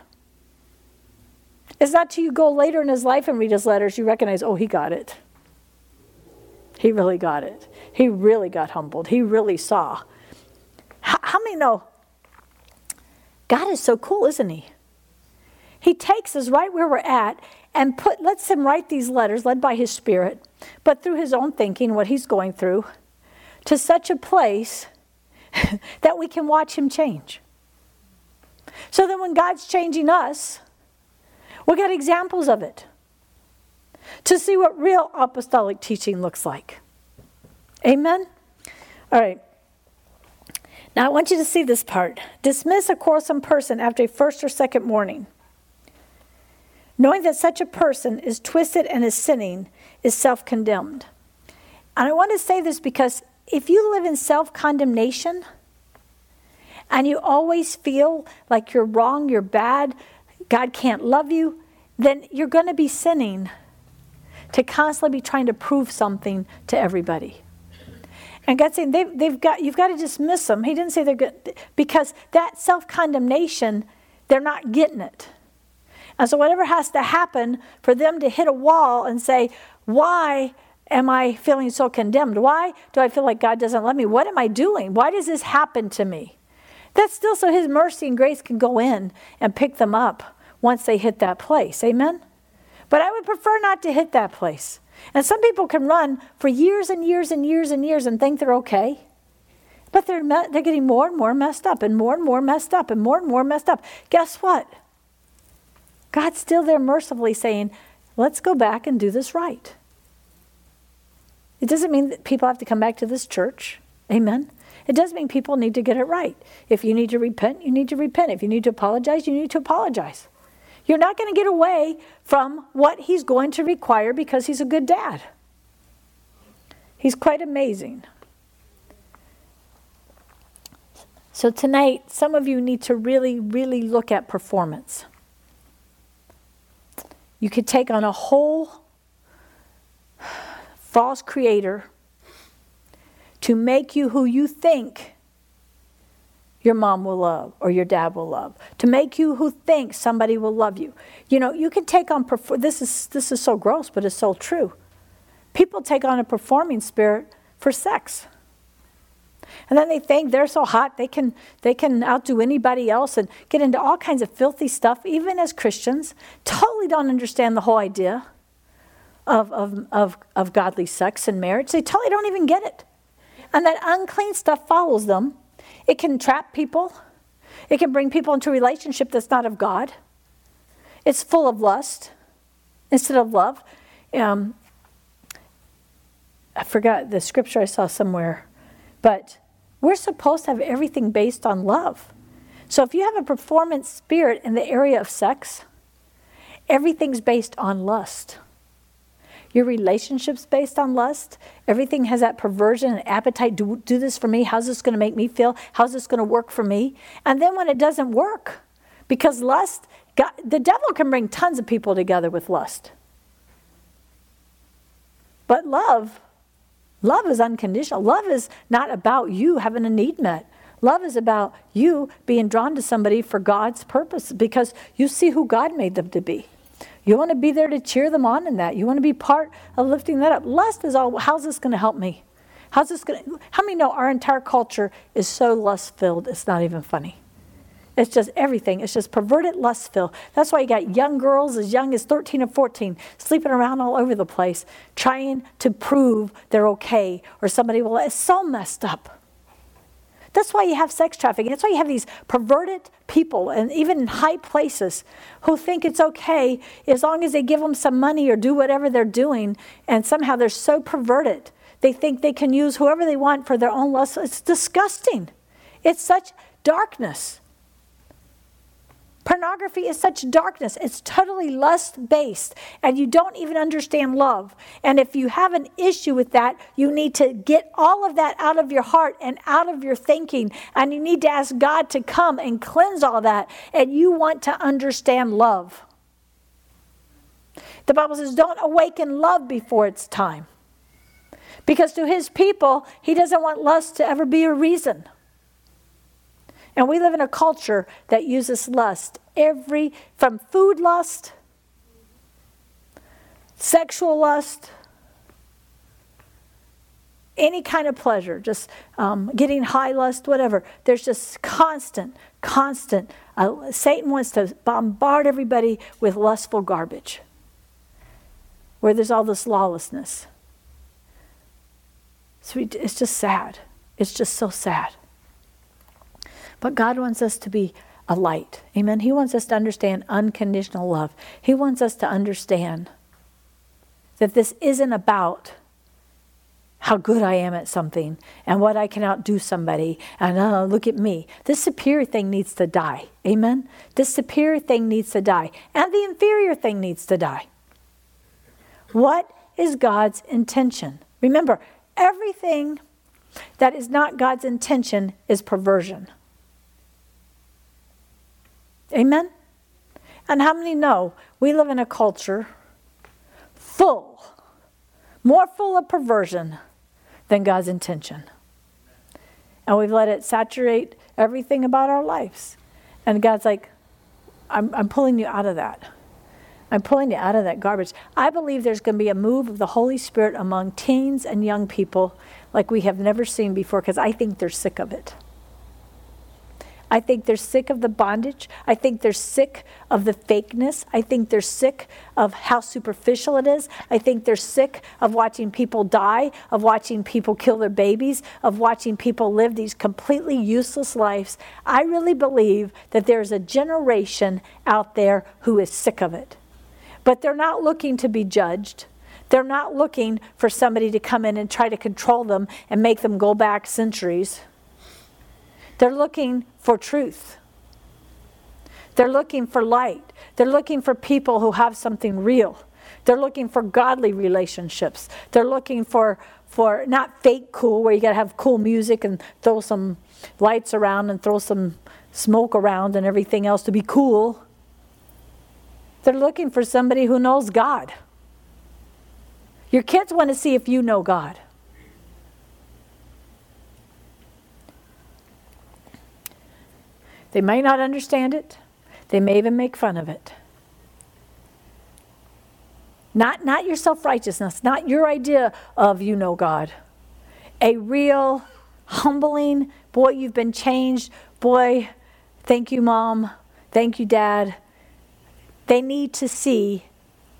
It's not till you go later in his life and read his letters you recognize, oh, he got it. He really got it. He really got humbled. He really saw. How, how many know? God is so cool, isn't he? He takes us right where we're at and put lets him write these letters led by his spirit, but through his own thinking, what he's going through, to such a place that we can watch him change. So that when God's changing us, we got examples of it to see what real apostolic teaching looks like. Amen? All right. Now I want you to see this part. Dismiss a quarrelsome person after a first or second warning. Knowing that such a person is twisted and is sinning is self condemned. And I want to say this because if you live in self condemnation and you always feel like you're wrong, you're bad, God can't love you, then you're going to be sinning to constantly be trying to prove something to everybody. And God's saying they've, they've got, you've got to dismiss them. He didn't say they're good, because that self condemnation, they're not getting it. And so, whatever has to happen for them to hit a wall and say, Why am I feeling so condemned? Why do I feel like God doesn't love me? What am I doing? Why does this happen to me? That's still so His mercy and grace can go in and pick them up once they hit that place. Amen? But I would prefer not to hit that place. And some people can run for years and years and years and years and think they're okay. But they're, me- they're getting more and more messed up and more and more messed up and more and more messed up. Guess what? God's still there mercifully saying, let's go back and do this right. It doesn't mean that people have to come back to this church. Amen. It does mean people need to get it right. If you need to repent, you need to repent. If you need to apologize, you need to apologize. You're not going to get away from what he's going to require because he's a good dad. He's quite amazing. So, tonight, some of you need to really, really look at performance. You could take on a whole false creator to make you who you think your mom will love or your dad will love to make you who thinks somebody will love you. You know you can take on this is this is so gross but it's so true. People take on a performing spirit for sex. And then they think they're so hot they can they can outdo anybody else and get into all kinds of filthy stuff even as christians. Totally don't understand the whole idea of, of, of, of godly sex and marriage they totally don't even get it and that unclean stuff follows them it can trap people, it can bring people into a relationship that's not of God. It's full of lust instead of love. Um, I forgot the scripture I saw somewhere, but we're supposed to have everything based on love. So if you have a performance spirit in the area of sex, everything's based on lust. Your relationship's based on lust. Everything has that perversion and appetite. Do, do this for me. How's this going to make me feel? How's this going to work for me? And then when it doesn't work, because lust, God, the devil can bring tons of people together with lust. But love, love is unconditional. Love is not about you having a need met. Love is about you being drawn to somebody for God's purpose because you see who God made them to be. You want to be there to cheer them on in that. You want to be part of lifting that up. Lust is all, how's this going to help me? How's this going to, how many know our entire culture is so lust filled, it's not even funny? It's just everything. It's just perverted lust filled. That's why you got young girls as young as 13 and 14 sleeping around all over the place trying to prove they're okay or somebody will. It's so messed up. That's why you have sex trafficking. That's why you have these perverted people, and even in high places, who think it's okay as long as they give them some money or do whatever they're doing, and somehow they're so perverted. They think they can use whoever they want for their own lust. It's disgusting. It's such darkness. Pornography is such darkness. It's totally lust based, and you don't even understand love. And if you have an issue with that, you need to get all of that out of your heart and out of your thinking. And you need to ask God to come and cleanse all that. And you want to understand love. The Bible says, don't awaken love before it's time. Because to his people, he doesn't want lust to ever be a reason. And we live in a culture that uses lust every from food lust, sexual lust, any kind of pleasure, just um, getting high lust, whatever. There's just constant, constant. Uh, Satan wants to bombard everybody with lustful garbage where there's all this lawlessness. So it's just sad. It's just so sad. But God wants us to be a light. Amen. He wants us to understand unconditional love. He wants us to understand that this isn't about how good I am at something and what I can outdo somebody and oh, look at me. This superior thing needs to die. Amen. This superior thing needs to die. And the inferior thing needs to die. What is God's intention? Remember, everything that is not God's intention is perversion. Amen? And how many know we live in a culture full, more full of perversion than God's intention? And we've let it saturate everything about our lives. And God's like, I'm, I'm pulling you out of that. I'm pulling you out of that garbage. I believe there's going to be a move of the Holy Spirit among teens and young people like we have never seen before because I think they're sick of it. I think they're sick of the bondage. I think they're sick of the fakeness. I think they're sick of how superficial it is. I think they're sick of watching people die, of watching people kill their babies, of watching people live these completely useless lives. I really believe that there's a generation out there who is sick of it. But they're not looking to be judged. They're not looking for somebody to come in and try to control them and make them go back centuries. They're looking for truth. They're looking for light. They're looking for people who have something real. They're looking for godly relationships. They're looking for for not fake cool where you got to have cool music and throw some lights around and throw some smoke around and everything else to be cool. They're looking for somebody who knows God. Your kids want to see if you know God. They may not understand it. They may even make fun of it. Not, not your self righteousness, not your idea of you know God. A real, humbling, boy, you've been changed. Boy, thank you, mom. Thank you, dad. They need to see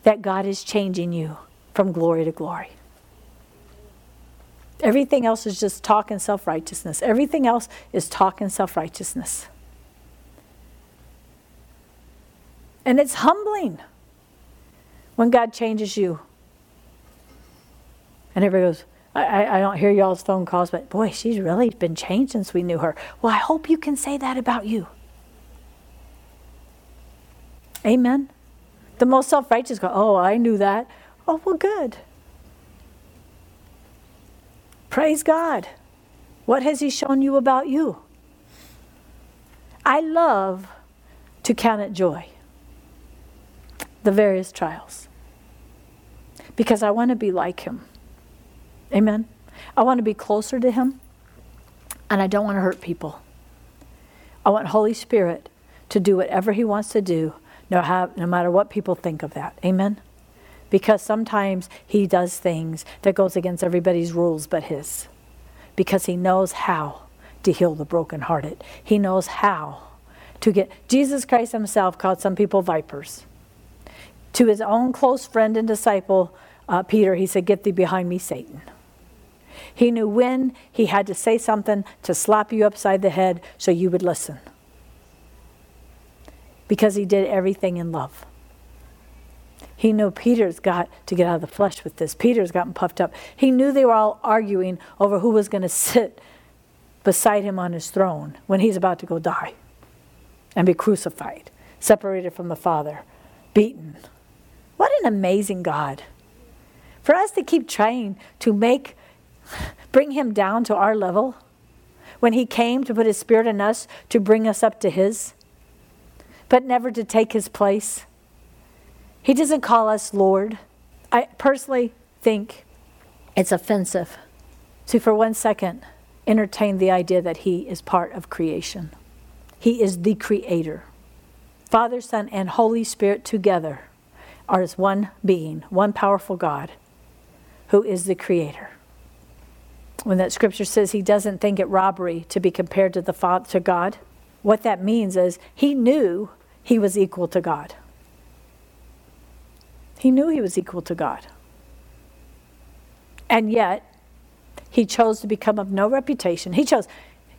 that God is changing you from glory to glory. Everything else is just talk and self righteousness. Everything else is talk and self righteousness. And it's humbling when God changes you. And everybody goes, I, I don't hear y'all's phone calls, but boy, she's really been changed since we knew her. Well, I hope you can say that about you. Amen. The most self righteous go, Oh, I knew that. Oh, well, good. Praise God. What has He shown you about you? I love to count it joy the various trials because I want to be like him. Amen. I want to be closer to him and I don't want to hurt people. I want Holy Spirit to do whatever he wants to do no, have, no matter what people think of that. Amen. Because sometimes he does things that goes against everybody's rules but his. Because he knows how to heal the brokenhearted. He knows how to get Jesus Christ himself called some people vipers to his own close friend and disciple, uh, Peter, he said, Get thee behind me, Satan. He knew when he had to say something to slap you upside the head so you would listen. Because he did everything in love. He knew Peter's got to get out of the flesh with this. Peter's gotten puffed up. He knew they were all arguing over who was going to sit beside him on his throne when he's about to go die and be crucified, separated from the Father, beaten. What an amazing God. For us to keep trying to make, bring him down to our level when he came to put his spirit in us to bring us up to his, but never to take his place. He doesn't call us Lord. I personally think it's offensive to, for one second, entertain the idea that he is part of creation. He is the creator. Father, Son, and Holy Spirit together are as one being, one powerful God who is the creator. When that scripture says he doesn't think it robbery to be compared to the Father to God, what that means is he knew he was equal to God. He knew he was equal to God. And yet, he chose to become of no reputation. He chose,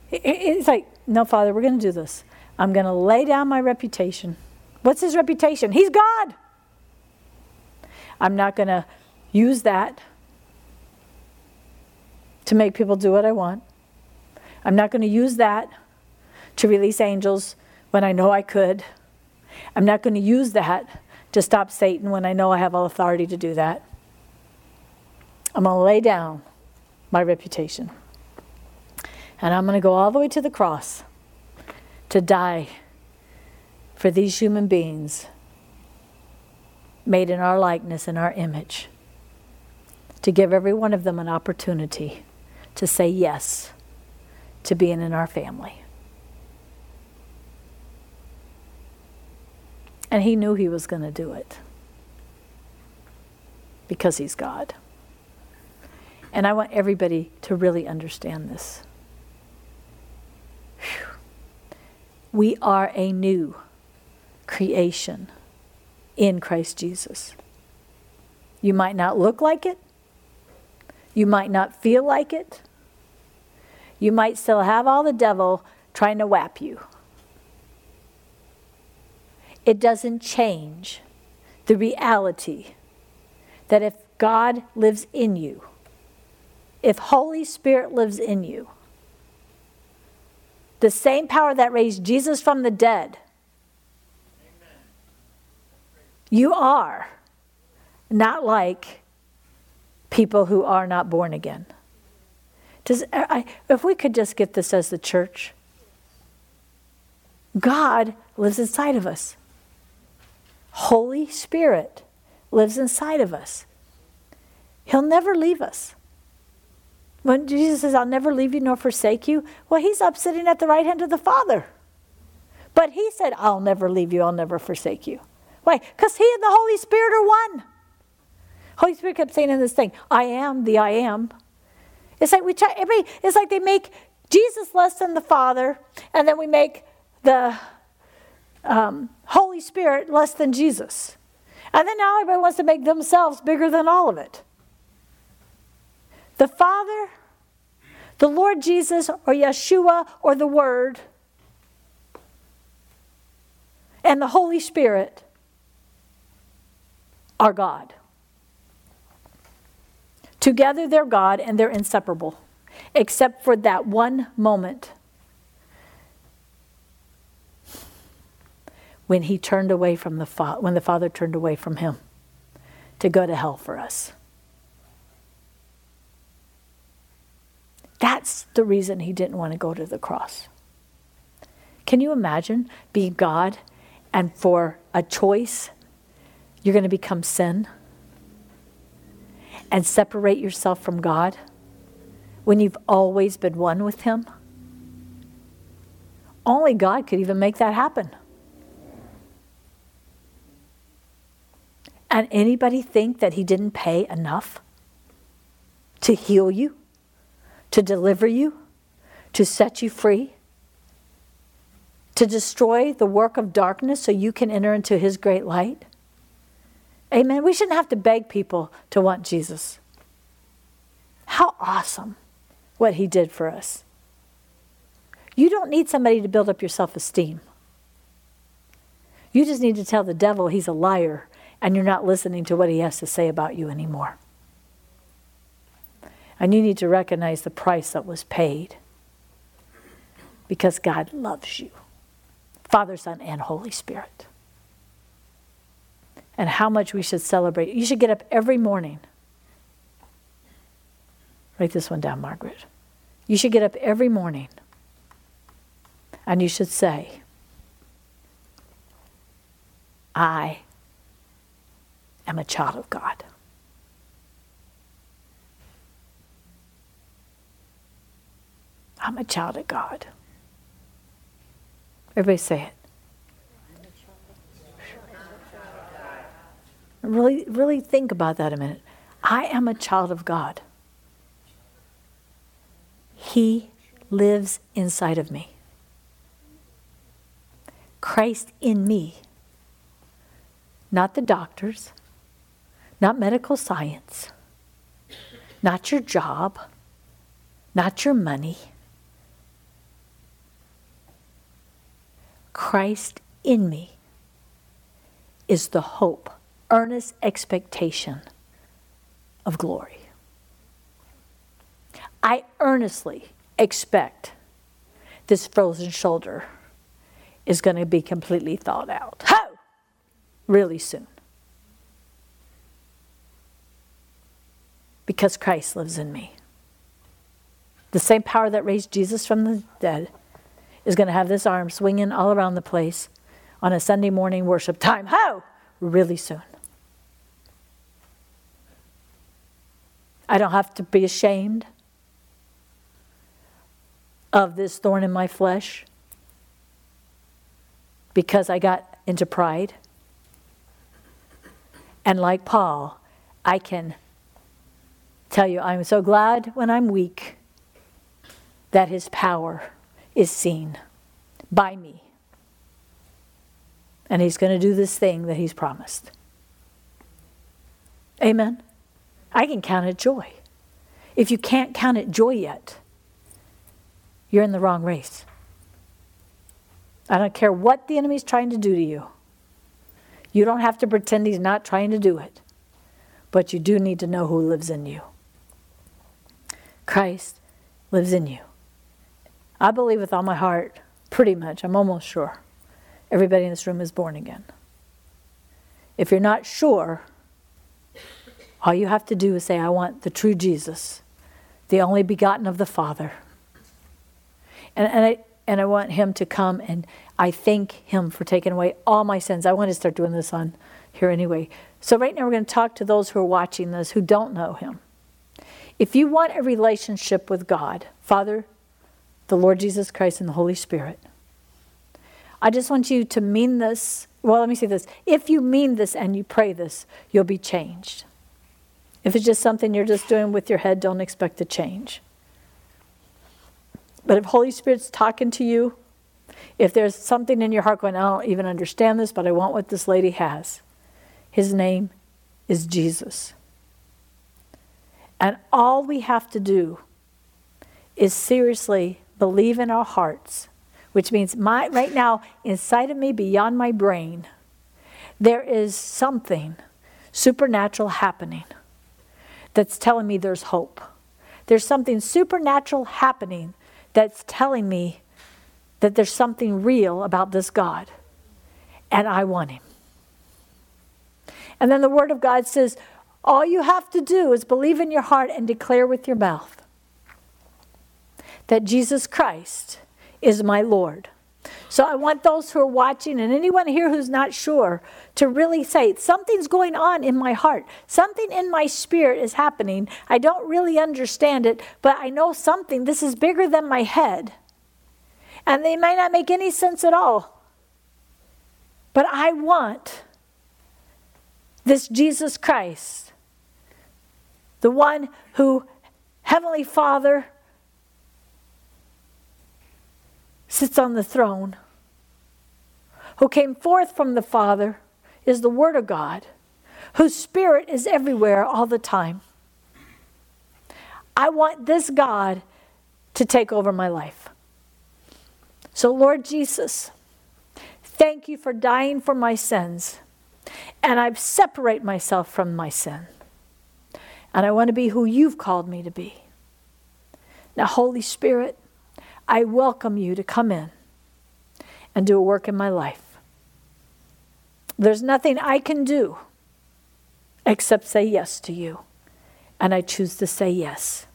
it's like, no, Father, we're going to do this. I'm going to lay down my reputation. What's his reputation? He's God. I'm not going to use that to make people do what I want. I'm not going to use that to release angels when I know I could. I'm not going to use that to stop Satan when I know I have all authority to do that. I'm going to lay down my reputation. And I'm going to go all the way to the cross to die for these human beings made in our likeness and our image, to give every one of them an opportunity to say yes to being in our family. And he knew he was going to do it because he's God. And I want everybody to really understand this. Whew. We are a new creation in Christ Jesus. You might not look like it. You might not feel like it. You might still have all the devil trying to whap you. It doesn't change the reality that if God lives in you, if Holy Spirit lives in you, the same power that raised Jesus from the dead, you are not like people who are not born again. Does, I, if we could just get this as the church, God lives inside of us. Holy Spirit lives inside of us. He'll never leave us. When Jesus says, I'll never leave you nor forsake you, well, he's up sitting at the right hand of the Father. But he said, I'll never leave you, I'll never forsake you. Why? Because he and the Holy Spirit are one. Holy Spirit kept saying in this thing, I am the I am. It's like we try, everybody, it's like they make Jesus less than the Father, and then we make the um, Holy Spirit less than Jesus. And then now everybody wants to make themselves bigger than all of it. The Father, the Lord Jesus, or Yeshua, or the Word, and the Holy Spirit are God. Together they're God and they're inseparable, except for that one moment when he turned away from the fa- when the father turned away from him to go to hell for us. That's the reason he didn't want to go to the cross. Can you imagine being God and for a choice you're going to become sin and separate yourself from God when you've always been one with him? Only God could even make that happen. And anybody think that he didn't pay enough to heal you, to deliver you, to set you free, to destroy the work of darkness so you can enter into his great light? Amen. We shouldn't have to beg people to want Jesus. How awesome what he did for us. You don't need somebody to build up your self esteem. You just need to tell the devil he's a liar and you're not listening to what he has to say about you anymore. And you need to recognize the price that was paid because God loves you Father, Son, and Holy Spirit. And how much we should celebrate. You should get up every morning. Write this one down, Margaret. You should get up every morning and you should say, I am a child of God. I'm a child of God. Everybody say it. Really, really think about that a minute. I am a child of God. He lives inside of me. Christ in me. Not the doctors, not medical science, not your job, not your money. Christ in me is the hope, earnest expectation of glory. I earnestly expect this frozen shoulder is going to be completely thawed out. Ho! Really soon. because Christ lives in me. The same power that raised Jesus from the dead is going to have this arm swinging all around the place on a Sunday morning worship time. How? Really soon. I don't have to be ashamed of this thorn in my flesh because I got into pride. And like Paul, I can tell you, I'm so glad when I'm weak that his power is seen by me. And he's going to do this thing that he's promised. Amen. I can count it joy. If you can't count it joy yet, you're in the wrong race. I don't care what the enemy's trying to do to you. You don't have to pretend he's not trying to do it. but you do need to know who lives in you. Christ lives in you. I believe with all my heart, pretty much, I'm almost sure, everybody in this room is born again. If you're not sure, all you have to do is say, I want the true Jesus, the only begotten of the Father. And, and, I, and I want him to come and I thank him for taking away all my sins. I want to start doing this on here anyway. So, right now, we're going to talk to those who are watching this who don't know him. If you want a relationship with God, Father, the Lord Jesus Christ, and the Holy Spirit, I just want you to mean this. Well, let me say this. If you mean this and you pray this, you'll be changed. If it's just something you're just doing with your head, don't expect to change. But if Holy Spirit's talking to you, if there's something in your heart going, I don't even understand this, but I want what this lady has, his name is Jesus. And all we have to do is seriously believe in our hearts, which means my right now inside of me beyond my brain there is something supernatural happening that's telling me there's hope. There's something supernatural happening that's telling me that there's something real about this God, and I want Him. And then the Word of God says, all you have to do is believe in your heart and declare with your mouth that Jesus Christ is my Lord. So I want those who are watching and anyone here who's not sure to really say, something's going on in my heart. Something in my spirit is happening. I don't really understand it, but I know something. This is bigger than my head. And they might not make any sense at all. But I want this Jesus Christ, the one who Heavenly Father sits on the throne, who came forth from the Father, is the Word of God, whose Spirit is everywhere all the time. I want this God to take over my life. So, Lord Jesus, thank you for dying for my sins. And I separate myself from my sin. And I want to be who you've called me to be. Now, Holy Spirit, I welcome you to come in and do a work in my life. There's nothing I can do except say yes to you. And I choose to say yes.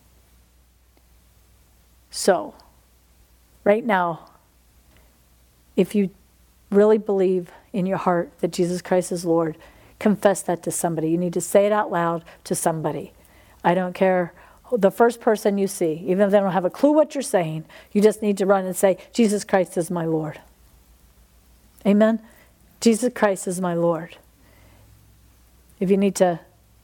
So, right now, if you really believe in your heart that Jesus Christ is Lord, confess that to somebody. You need to say it out loud to somebody. I don't care the first person you see, even if they don't have a clue what you're saying, you just need to run and say, Jesus Christ is my Lord. Amen? Jesus Christ is my Lord. If you need to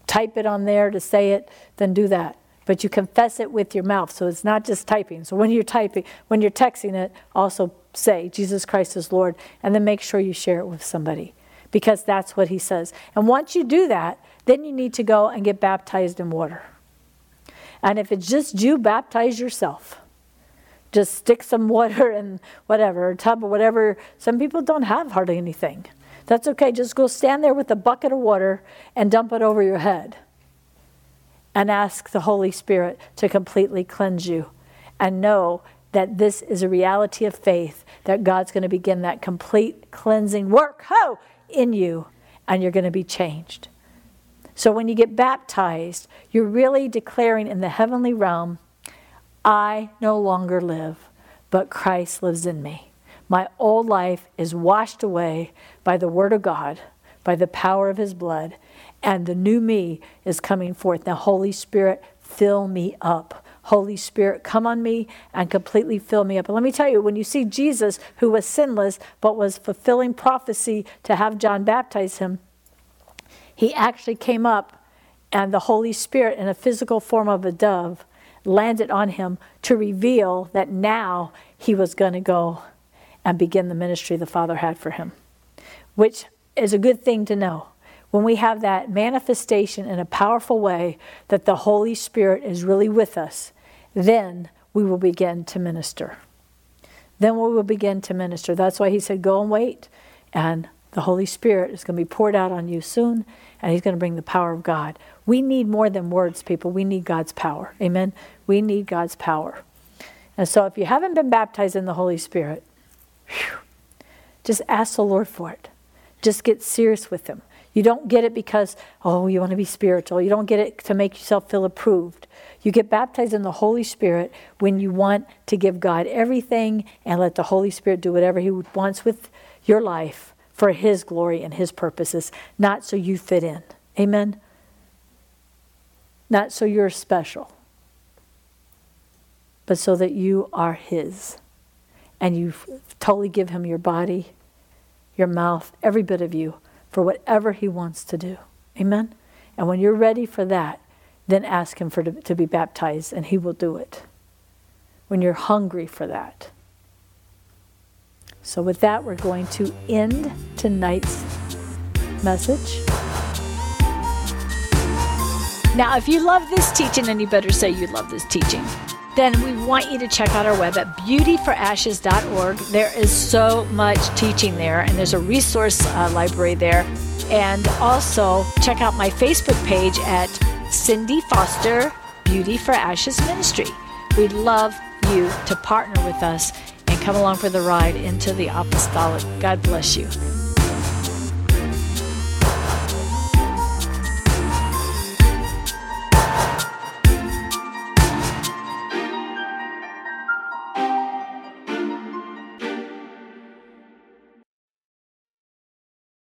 type it on there to say it, then do that. But you confess it with your mouth, so it's not just typing. So when you're typing, when you're texting it, also say, Jesus Christ is Lord, and then make sure you share it with somebody because that's what he says. And once you do that, then you need to go and get baptized in water. And if it's just you, baptize yourself. Just stick some water in whatever, tub or whatever. Some people don't have hardly anything. That's okay. Just go stand there with a bucket of water and dump it over your head. And ask the Holy Spirit to completely cleanse you. And know that this is a reality of faith, that God's going to begin that complete cleansing work ho, in you, and you're going to be changed. So when you get baptized, you're really declaring in the heavenly realm, I no longer live, but Christ lives in me. My old life is washed away by the Word of God, by the power of His blood, and the new me is coming forth. Now, Holy Spirit, fill me up. Holy Spirit, come on me and completely fill me up. And let me tell you, when you see Jesus, who was sinless but was fulfilling prophecy to have John baptize him, he actually came up and the Holy Spirit, in a physical form of a dove, landed on him to reveal that now he was going to go and begin the ministry the Father had for him, which is a good thing to know when we have that manifestation in a powerful way that the Holy Spirit is really with us, then we will begin to minister. Then we will begin to minister. That's why he said, Go and wait and The Holy Spirit is going to be poured out on you soon, and He's going to bring the power of God. We need more than words, people. We need God's power. Amen? We need God's power. And so if you haven't been baptized in the Holy Spirit, whew, just ask the Lord for it. Just get serious with Him. You don't get it because, oh, you want to be spiritual. You don't get it to make yourself feel approved. You get baptized in the Holy Spirit when you want to give God everything and let the Holy Spirit do whatever He wants with your life for His glory and His purposes, not so you fit in. Amen? Not so you're special, but so that you are His. And you totally give Him your body, your mouth, every bit of you for whatever He wants to do. Amen? And when you're ready for that, then ask Him for to, to be baptized, and He will do it. When you're hungry for that. So, with that, we're going to end tonight's message. Now, if you love this teaching, and you better say you love this teaching, then we want you to check out our web at beautyforashes.org. There is so much teaching there, and there's a resource uh, library there. And also, check out my Facebook page at Cindy Foster Beauty for Ashes Ministry. We'd love you to partner with us come along for the ride into the apostolic. God bless you.